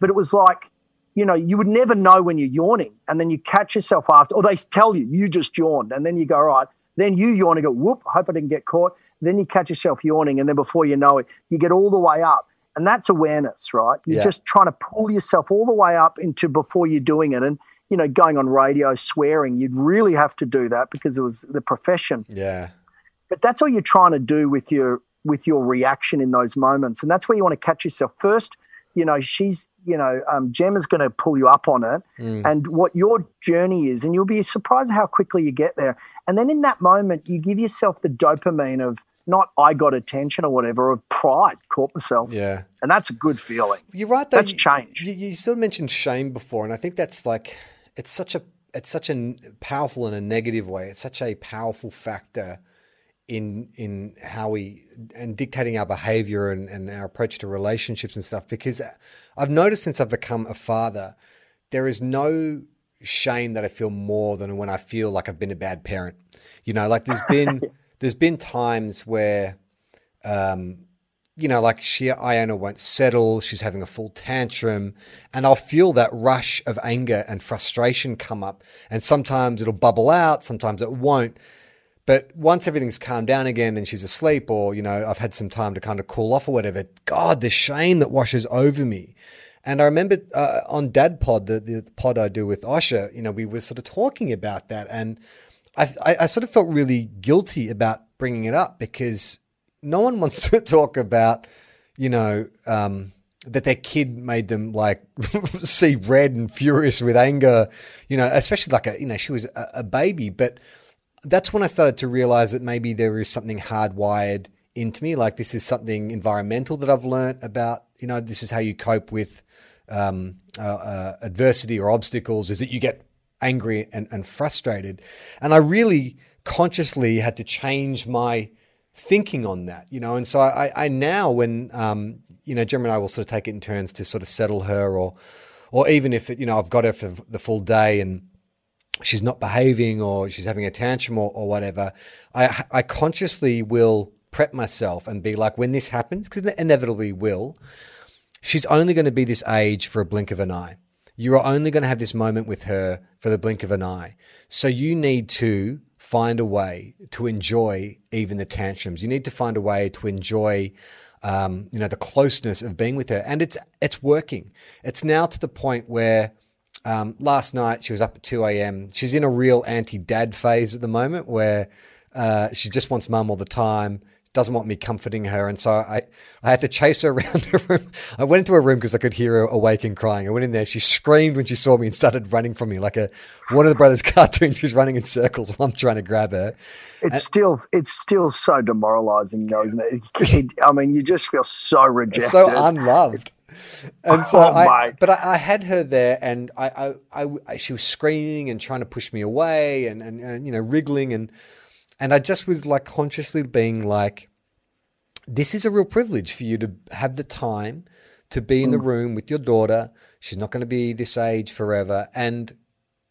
But it was like, you know, you would never know when you're yawning. And then you catch yourself after, or they tell you, you just yawned. And then you go, all right. Then you yawn and go, whoop, I hope I didn't get caught. Then you catch yourself yawning. And then before you know it, you get all the way up. And that's awareness, right? You're Yeah. just trying to pull yourself all the way up into before you're doing it. And, you know, going on radio, swearing, you'd really have to do that because it was the profession Yeah. But that's all you're trying to do with your with your reaction in those moments and that's where you want to catch yourself first you know she's you know um, gemma's going to pull you up on it and what your journey is and you'll be surprised how quickly you get there and then in that moment you give yourself the dopamine of not i got attention or whatever of pride caught myself Yeah. and that's a good feeling You're right. Though. That's You- change. You, you sort of mentioned shame before, and I think that's like it's such a it's such a powerful in a negative way. It's such a powerful factor in in how we and dictating our behavior and, and our approach to relationships and stuff. Because I've noticed since I've become a father, there is no shame that I feel more than when I feel like I've been a bad parent. You know, like there's been there's been times where um, you know, like she, Iona won't settle. She's having a full tantrum. And I'll feel that rush of anger and frustration come up. And sometimes it'll bubble out, sometimes it won't. But once everything's calmed down again and she's asleep, or, you know, I've had some time to kind of cool off or whatever, God, the shame that washes over me. And I remember uh, on Dad Pod, the, the pod I do with Osher, you know, we were sort of talking about that. And I, I, I sort of felt really guilty about bringing it up because no one wants to talk about, you know, um, that their kid made them like see red and furious with anger, you know, especially like a, you know, she was a, a baby. But that's when I started to realize that maybe there is something hardwired into me. Like this is something environmental that I've learned about, you know, this is how you cope with um, uh, uh, adversity or obstacles is that you get angry and, and frustrated. And I really consciously had to change my thinking on that, you know. And so I, I now, when um, you know, Gemma and I will sort of take it in turns to sort of settle her, or, or even if it, you know, I've got her for the full day and she's not behaving or she's having a tantrum or, or whatever, I, I consciously will prep myself and be like, when this happens, because it inevitably will, she's only going to be this age for a blink of an eye. You are only going to have this moment with her for the blink of an eye. So you need to find a way to enjoy even the tantrums. You need to find a way to enjoy, um, you know, the closeness of being with her, and it's it's working. It's now to the point where. Um, last night she was up at 2 a.m. She's in a real anti-dad phase at the moment where uh, she just wants mum all the time doesn't want me comforting her. And so I, I had to chase her around her room. I went into her room because I could hear her awake and crying. I went in there. She screamed when she saw me and started running from me like a one of the Brothers cartoon. She's running in circles while I'm trying to grab her. It's and, still it's still so demoralizing, though, isn't it? I mean, you just feel so rejected, so unloved. And so oh, I, but I, I, had her there, and I, I, I, she was screaming and trying to push me away, and, and, and you know, wriggling, and and I just was like consciously being like, this is a real privilege for you to have the time to be in the mm. room with your daughter. She's not going to be this age forever. And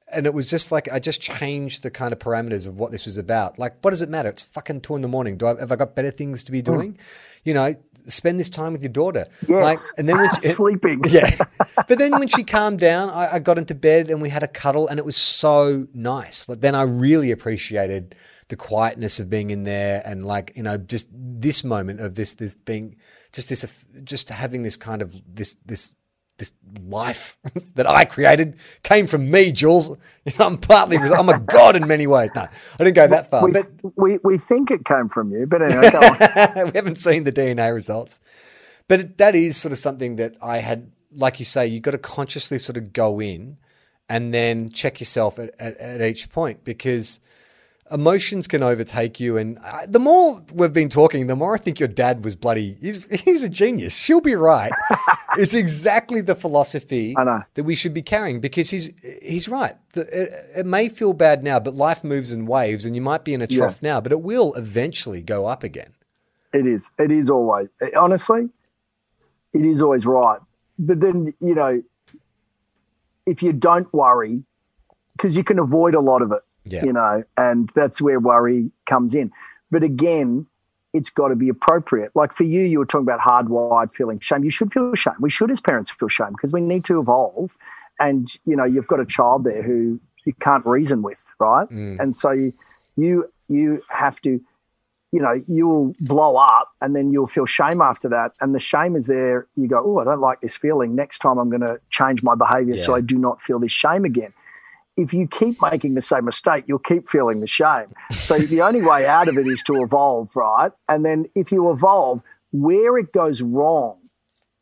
and it was just like I just changed the kind of parameters of what this was about. Like, what does it matter? It's fucking two in the morning. Do I have I got better things to be mm. doing? Mm. You know, spend this time with your daughter. Yes. Like, and then when she, sleeping. Yeah. but then when she calmed down, I, I, got into bed and we had a cuddle, and it was so nice. Like, then I really appreciated the quietness of being in there and like you know just this moment of this this being just this just having this kind of this this this life that I created came from me, Jules. I'm partly I'm a god in many ways. No, I didn't go that far. We, but we we think it came from you, but anyway, we haven't seen the DNA results. But that is sort of something that I had, like you say, you've got to consciously sort of go in and then check yourself at, at, at each point because emotions can overtake you. And I, the more we've been talking, the more I think your dad was bloody. He's, he's a genius. She'll be right. It's exactly the philosophy that we should be carrying because he's he's right. The, it, it, may feel bad now, but life moves in waves, and you might be in a trough yeah. now, but it will eventually go up again. It is. It is always. Honestly, it is always right. But then you know, if you don't worry, because you can avoid a lot of it yeah. you know, and that's where worry comes in. But again, it's got to be appropriate. Like for you, you were talking about hardwired feeling shame. You should feel shame. We should, as parents, feel shame because we need to evolve. And you know, you've got a child there who you can't reason with, right? Mm. And so you, you you have to, you know, you'll blow up, and then you'll feel shame after that. And the shame is there. You go, oh, I don't like this feeling. Next time, I'm going to change my behavior yeah. so I do not feel this shame again if you keep making the same mistake, you'll keep feeling the shame. So the only way out of it is to evolve, right? And then if you evolve, where it goes wrong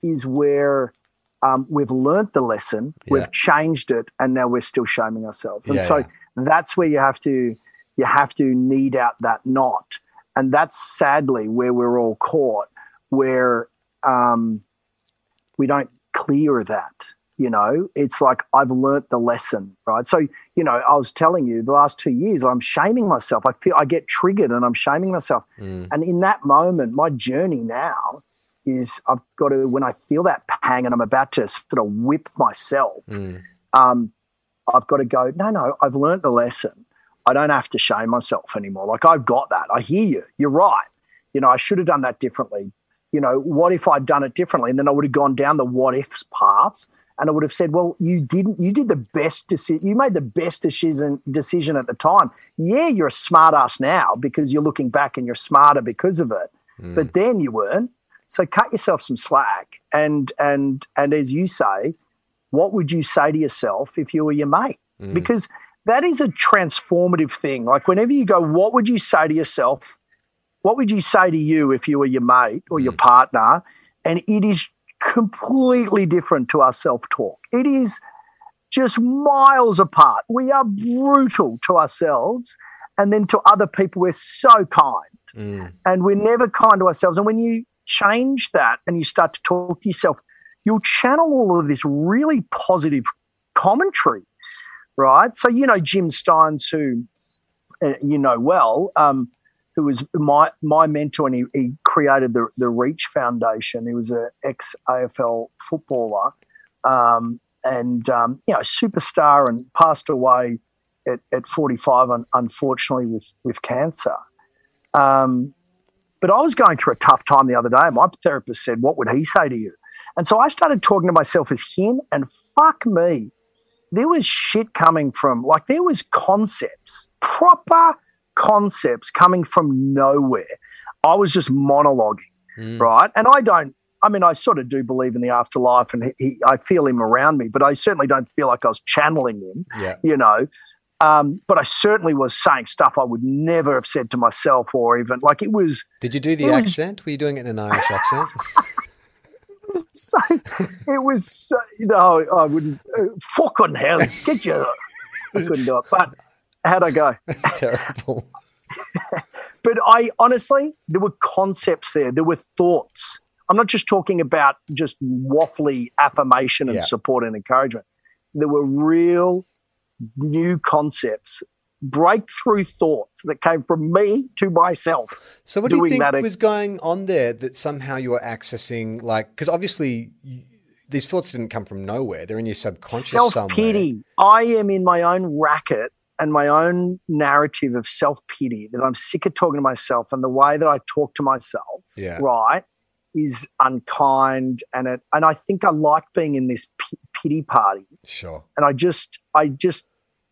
is where um, we've learnt the lesson, yeah. we've changed it, and now we're still shaming ourselves. And yeah, so yeah. that's where you have to you have to knead out that knot, and that's sadly where we're all caught, where um, we don't clear that you know it's like i've learnt the lesson right? So you know i was telling you the last two years i'm shaming myself. I feel i get triggered and i'm shaming myself. Mm. and in that moment my journey now is i've got to when i feel that pang and i'm about to sort of whip myself mm. um, i've got to go no no i've learnt the lesson. I don't have to shame myself anymore. Like i've got that. I hear you. You're right. You know i should have done that differently. You know what if i'd done it differently? And then i would have gone down the what ifs paths and I would have said, "Well, you didn't. You did the best decision. You made the best decision decision at the time. Yeah, you're a smartass now because you're looking back and you're smarter because of it. Mm. But then you weren't. So cut yourself some slack. And and and as you say, what would you say to yourself if you were your mate? Mm. Because that is a transformative thing. Like whenever you go, what would you say to yourself? What would you say to you if you were your mate or your mm. partner? And it is completely different to our self talk. It is just miles apart. We are brutal to ourselves, and then to other people, we're so kind. Mm. And we're never kind to ourselves. And when you change that and you start to talk to yourself, you'll channel all of this really positive commentary, right? So, you know, Jim Stynes, who uh, you know well, um, who was my my mentor, and he, he created the the Reach Foundation. He was an ex AFL footballer, um, and um, you know, superstar, and passed away at, at 45, unfortunately, with with cancer. Um, but I was going through a tough time the other day. My therapist said, "What would he say to you?" And so I started talking to myself as him, and fuck me, there was shit coming from like there was concepts, proper concepts coming from nowhere. I was just monologuing, Mm. right? And I don't. I mean, I sort of do believe in the afterlife, and he, I feel him around me, but I certainly don't feel like I was channeling him Yeah. you know. Um, but I certainly was saying stuff I would never have said to myself, or even like it was Did you do the It was- accent? Were you doing it in an Irish accent? so. It was so, no, I wouldn't. Uh, fucking hell, get you. I couldn't do it. But how'd I go? Terrible. But I honestly, there were concepts there. There were thoughts. I'm not just talking about just waffly affirmation and Yeah. support and encouragement. There were real new concepts, breakthrough thoughts that came from me to myself. So what do you think that was going on there that somehow you were accessing like because obviously you, these thoughts didn't come from nowhere. They're in your subconscious Self somewhere. pity. I am in my own racket and my own narrative of self pity that I'm sick of talking to myself and the way that I talk to myself, Yeah. right, is unkind and it. And I think I like being in this p- pity party. Sure. and I just, I just,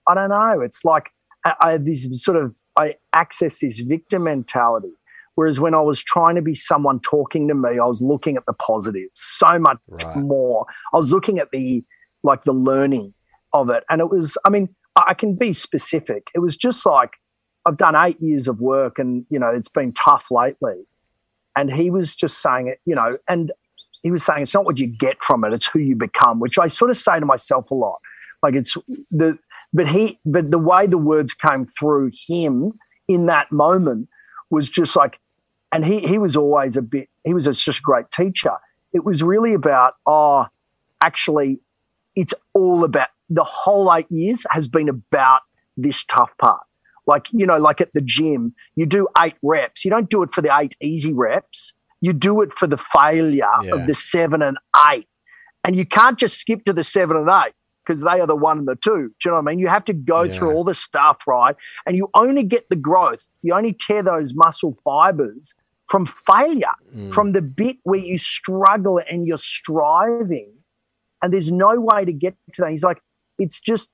I don't know. It's like I, I this sort of I access this victim mentality. Whereas when I was trying to be someone talking to me, I was looking at the positives so much Right. more. I was looking at the like the learning of it, and it was. I mean, I can be specific. It was just like I've done eight years of work, and you know it's been tough lately. And he was just saying it, you know, and he was saying it's not what you get from it; it's who you become. Which I sort of say to myself a lot. Like it's the, but he, but the way the words came through him in that moment was just like, and he he was always a bit. He was just a great teacher. It was really about oh, actually, it's all about the whole eight years has been about this tough part. Like you know, like at the gym, you do eight reps. You don't do it for the eight easy reps. You do it for the failure Yeah. of the seven and eight. And you can't just skip to the seven and eight because they are the one and the two. Do you know what I mean? You have to go Yeah. through all the stuff, right? And you only get the growth. You only tear those muscle fibers from failure, Mm. from the bit where you struggle and you're striving. And there's no way to get to that. He's like, it's just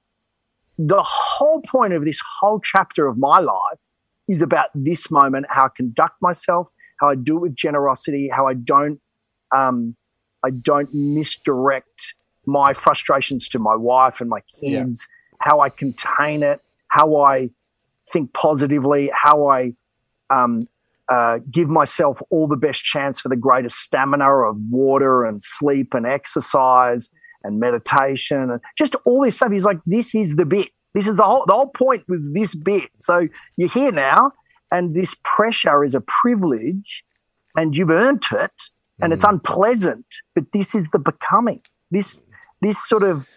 the whole point of this whole chapter of my life is about this moment, how I conduct myself, how I do it with generosity, how I don't um, I don't misdirect my frustrations to my wife and my Yeah. kids, how I contain it, how I think positively, how I um, uh, give myself all the best chance for the greatest stamina of water and sleep and exercise and meditation and just all this stuff. He's like, this is the bit. This is the whole the whole point was this bit. So you're here now, and this pressure is a privilege, and you've earned it, and it's mm. unpleasant. But this is the becoming. This this sort of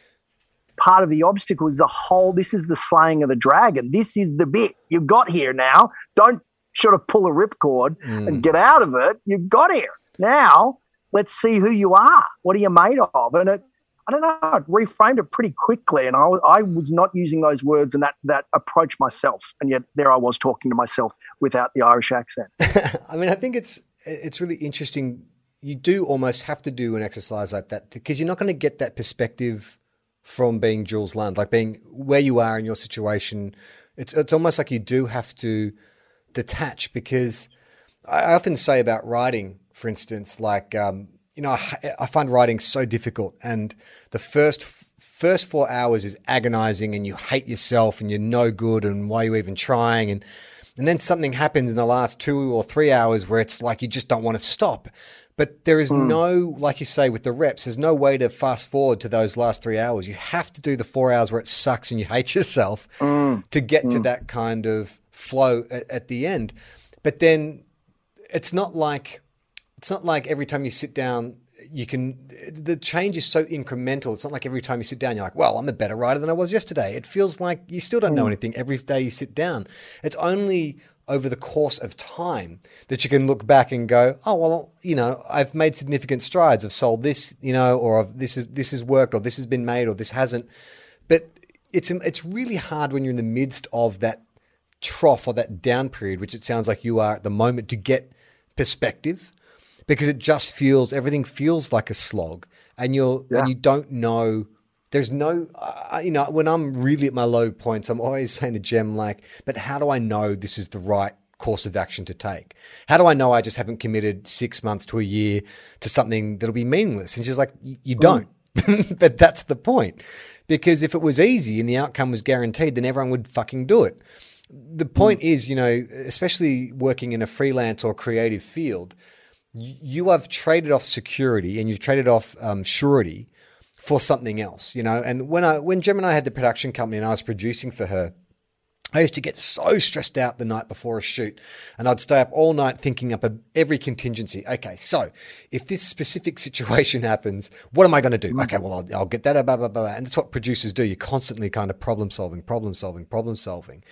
part of the obstacle is the whole. This is the slaying of the dragon. This is the bit you've got here now. Don't sort of pull a ripcord and mm. get out of it. You've got here now. Let's see who you are. What are you made of? And it, I don't know. I reframed it pretty quickly, and I, I was not using those words and that that approach myself, and yet there I was talking to myself without the Irish accent. I mean, I think it's it's really interesting. You do almost have to do an exercise like that because you're not going to get that perspective from being Jules Lund, like being where you are in your situation. It's it's almost like you do have to detach because I often say about writing, for instance, like um, you know, I, I find writing so difficult, and the first first four hours is agonizing, and you hate yourself, and you're no good, and why are you even trying, and and then something happens in the last two or three hours where it's like you just don't want to stop. But there is hmm. no, like you say, with the reps, there's no way to fast forward to those last three hours. You have to do the four hours where it sucks and you hate yourself hmm. to get to hmm. that kind of flow at, at the end. But then it's not like it's not like every time you sit down you can the change is so incremental. It's not like every time you sit down you're like well i'm a better writer than i was yesterday. It feels like you still don't know hmm. anything every day you sit down. It's only over the course of time that you can look back and go oh well you know i've made significant strides. I've sold this you know or I've, this is this has worked or this has been made or this hasn't. But it's it's really hard when you're in the midst of that trough or that down period, which it sounds like you are at the moment, to get perspective because it just feels everything feels like a slog, and you're Yeah. and you don't know There's no, uh, you know, when I'm really at my low points, I'm always saying to Jem, like, but how do I know this is the right course of action to take? How do I know I just haven't committed six months to a year to something that'll be meaningless? And she's like, you don't. but that's the point. Because if it was easy and the outcome was guaranteed, then everyone would fucking do it. The point mm. is, you know, especially working in a freelance or creative field, you have traded off security and you've traded off um, surety for something else, you know. And when I when Jem and I had the production company and I was producing for her, I used to get so stressed out the night before a shoot, and I'd stay up all night thinking up every contingency. Okay, so if this specific situation happens, what am I going to do? Mm. Okay, well, I'll, I'll get that, blah, blah, blah. And that's what producers do. You're constantly kind of problem solving, problem solving, problem solving.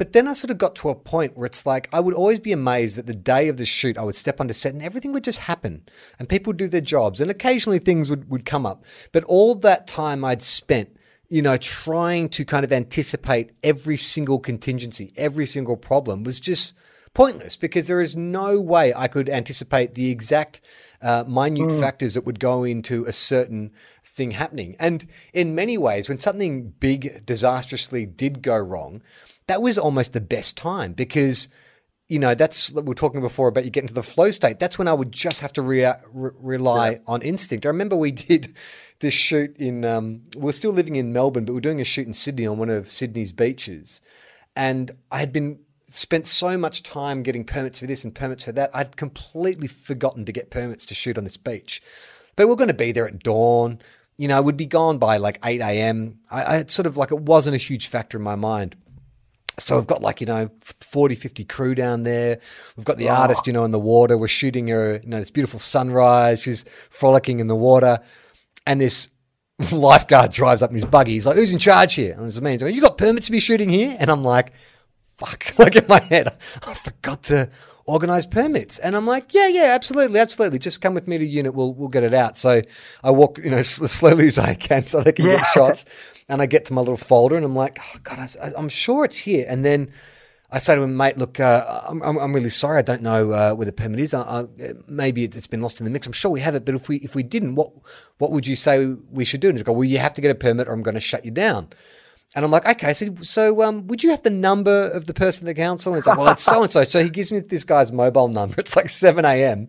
But then I sort of got to a point where it's like I would always be amazed that the day of the shoot I would step onto set and everything would just happen and people would do their jobs and occasionally things would, would come up. But all that time I'd spent you know, trying to kind of anticipate every single contingency, every single problem was just pointless because there is no way I could anticipate the exact uh, minute mm. factors that would go into a certain thing happening. And in many ways, when something big disastrously did go wrong, that was almost the best time because you know that's what we were talking before about you get into the flow state that's when i would just have to re- re- rely yeah. on instinct i remember we did this shoot in, um, we're still living in Melbourne, but we're doing a shoot in Sydney on one of Sydney's beaches. And I had been spent so much time getting permits for this and permits for that, I'd completely forgotten to get permits to shoot on this beach. But we're going to be there at dawn. You know, I would be gone by like 8 a.m. I, I had sort of like, it wasn't a huge factor in my mind. So we've got like, you know, 40, 50 crew down there. We've got the oh. artist, you know, in the water. We're shooting her, you know, this beautiful sunrise. She's frolicking in the water and this lifeguard drives up in his buggy. He's like, "Who's in charge here?" And there's me. He's like, "You got permits to be shooting here?" And I'm like, "Fuck!" Like in my head, I forgot to organize permits. And I'm like, "Yeah, yeah, absolutely, absolutely. Just come with me to unit. We'll we'll get it out." So I walk, you know, as slowly as I can, so they can yeah. get shots. And I get to my little folder, and I'm like, "Oh God, I, I'm sure it's here." And then I say to him, mate, look, uh, I'm, I'm really sorry. I don't know uh, where the permit is. I, I, maybe it's been lost in the mix. I'm sure we have it, but if we if we didn't, what what would you say we should do? And he's go, well, you have to get a permit, or I'm going to shut you down. And I'm like, okay. So, so um, would you have the number of the person at the council? And he's like, well, it's so and so. So he gives me this guy's mobile number. It's like 7 a.m.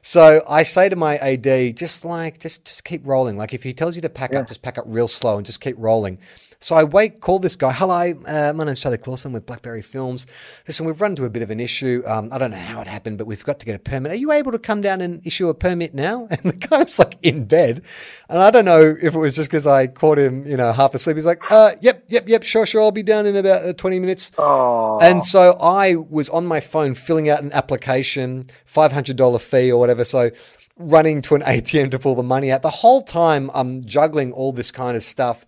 So I say to my AD, just like, just just keep rolling. Like if he tells you to pack yeah. up, just pack up real slow and just keep rolling. So I wait, call this guy. Hello, uh, my name's Charlie Clausen with Blackberry Films. Listen, we've run into a bit of an issue. Um, I don't know how it happened, but we've got to get a permit. Are you able to come down and issue a permit now? And the guy was like in bed. And I don't know if it was just because I caught him, you know, half asleep. He's like, uh, yep, yep, yep, sure, sure. I'll be down in about uh, 20 minutes. Oh. And so I was on my phone filling out an application, $500 fee or whatever. So running to an ATM to pull the money out. The whole time I'm juggling all this kind of stuff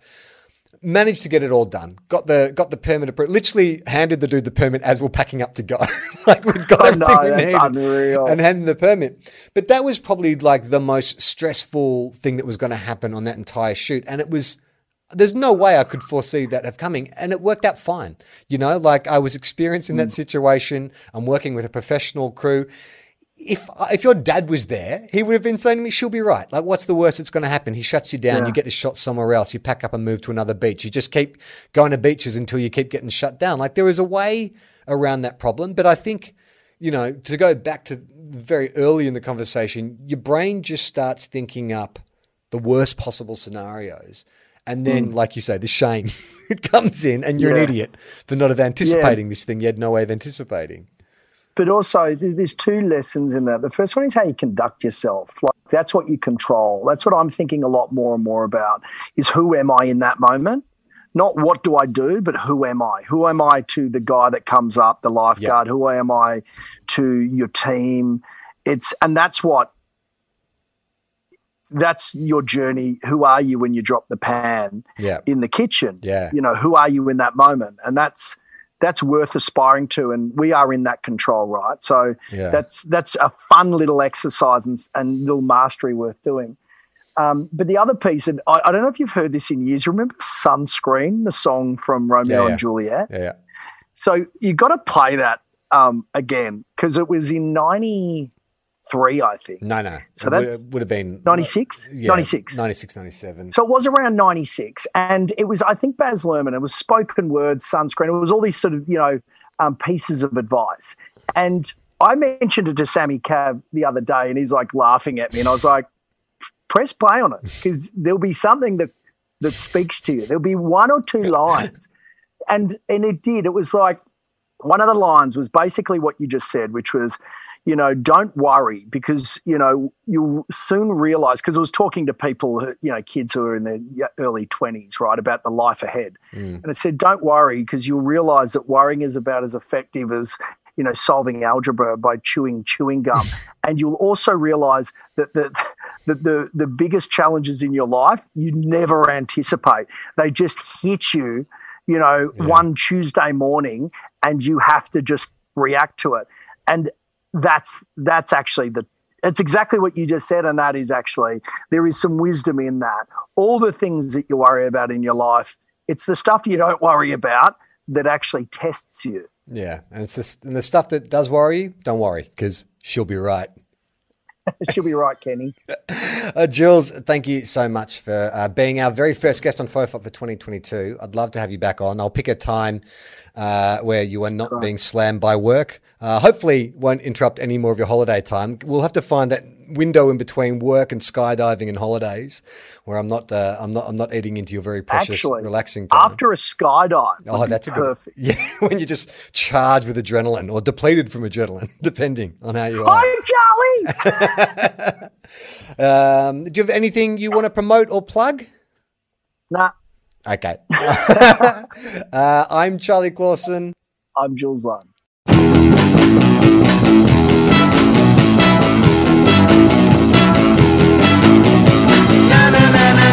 managed to get it all done. Got the got the permit approved. Literally handed the dude the permit as we're packing up to go. like we'd got everything no, we needed unreal. and handed the permit. But that was probably like the most stressful thing that was going to happen on that entire shoot, and it was. There's no way I could foresee that have coming, and it worked out fine. You know, like I was experiencing that mm. situation. I'm working with a professional crew if if your dad was there, he would have been saying to me, "She'll be right." Like, what's the worst that's going to happen? He shuts you down. Yeah. You get the shot somewhere else. You pack up and move to another beach. You just keep going to beaches until you keep getting shut down. Like there is a way around that problem, but I think you know to go back to very early in the conversation, your brain just starts thinking up the worst possible scenarios, and then, mm. like you say, the shame comes in, and you're yeah. an idiot for not anticipating yeah. this thing you had no way of anticipating but also there's two lessons in that. The first one is how you conduct yourself. Like that's what you control. That's what I'm thinking a lot more and more about is who am I in that moment? Not what do I do, but who am I? Who am I to the guy that comes up, the lifeguard? Yep. Who am I to your team? It's and that's what that's your journey. Who are you when you drop the pan yeah. in the kitchen? Yeah. You know, who are you in that moment? And that's that's worth aspiring to and we are in that control right so yeah. that's that's a fun little exercise and, and little mastery worth doing um, but the other piece and I, I, don't know if you've heard this in years remember sunscreen the song from romeo yeah, yeah. and juliet yeah, so you got to play that um, again because it was in 90 three, I think. No, no. So that would, have been 96? Yeah, 96. 96, 97. So it was around 96. And it was, I think, Baz Luhrmann, it was spoken word, sunscreen. It was all these sort of, you know, um, pieces of advice. And I mentioned it to Sammy Cav the other day, and he's like laughing at me. And I was like, press play on it because there'll be something that, that speaks to you. There'll be one or two lines. And, and it did. It was like, one of the lines was basically what you just said, which was, you know, don't worry because, you know, you'll soon realize, because I was talking to people, who, you know, kids who are in their early 20s, right, about the life ahead. Mm. And I said, don't worry because you'll realize that worrying is about as effective as, you know, solving algebra by chewing chewing gum. and you'll also realize that the, that the, the biggest challenges in your life you never anticipate. They just hit you, you know, Yeah. one Tuesday morning and you have to just react to it. And that's that's actually the it's exactly what you just said, and that is actually there is some wisdom in that. All the things that you worry about in your life, it's the stuff you don't worry about that actually tests you. Yeah. And it's and the stuff that does worry you, don't worry because she'll be right. She'll be right, Kenny. Uh, Jules, thank you so much for uh, being our very first guest on FOFOP for 2022. I'd love to have you back on. I'll pick a time uh, where you are not being slammed by work. Uh, hopefully, won't interrupt any more of your holiday time. We'll have to find that window in between work and skydiving and holidays, where I'm not, uh, I'm not, I'm not eating into your very precious, Actually, relaxing time. After a skydive, Oh, that's a good. perfect. Yeah, when you're just charged with adrenaline or depleted from adrenaline, depending on how you are. Hi, Charlie. Um, do you have anything you want to promote or plug? nah, Okay. uh, I'm Charlie Clausen. I'm Jules Lund.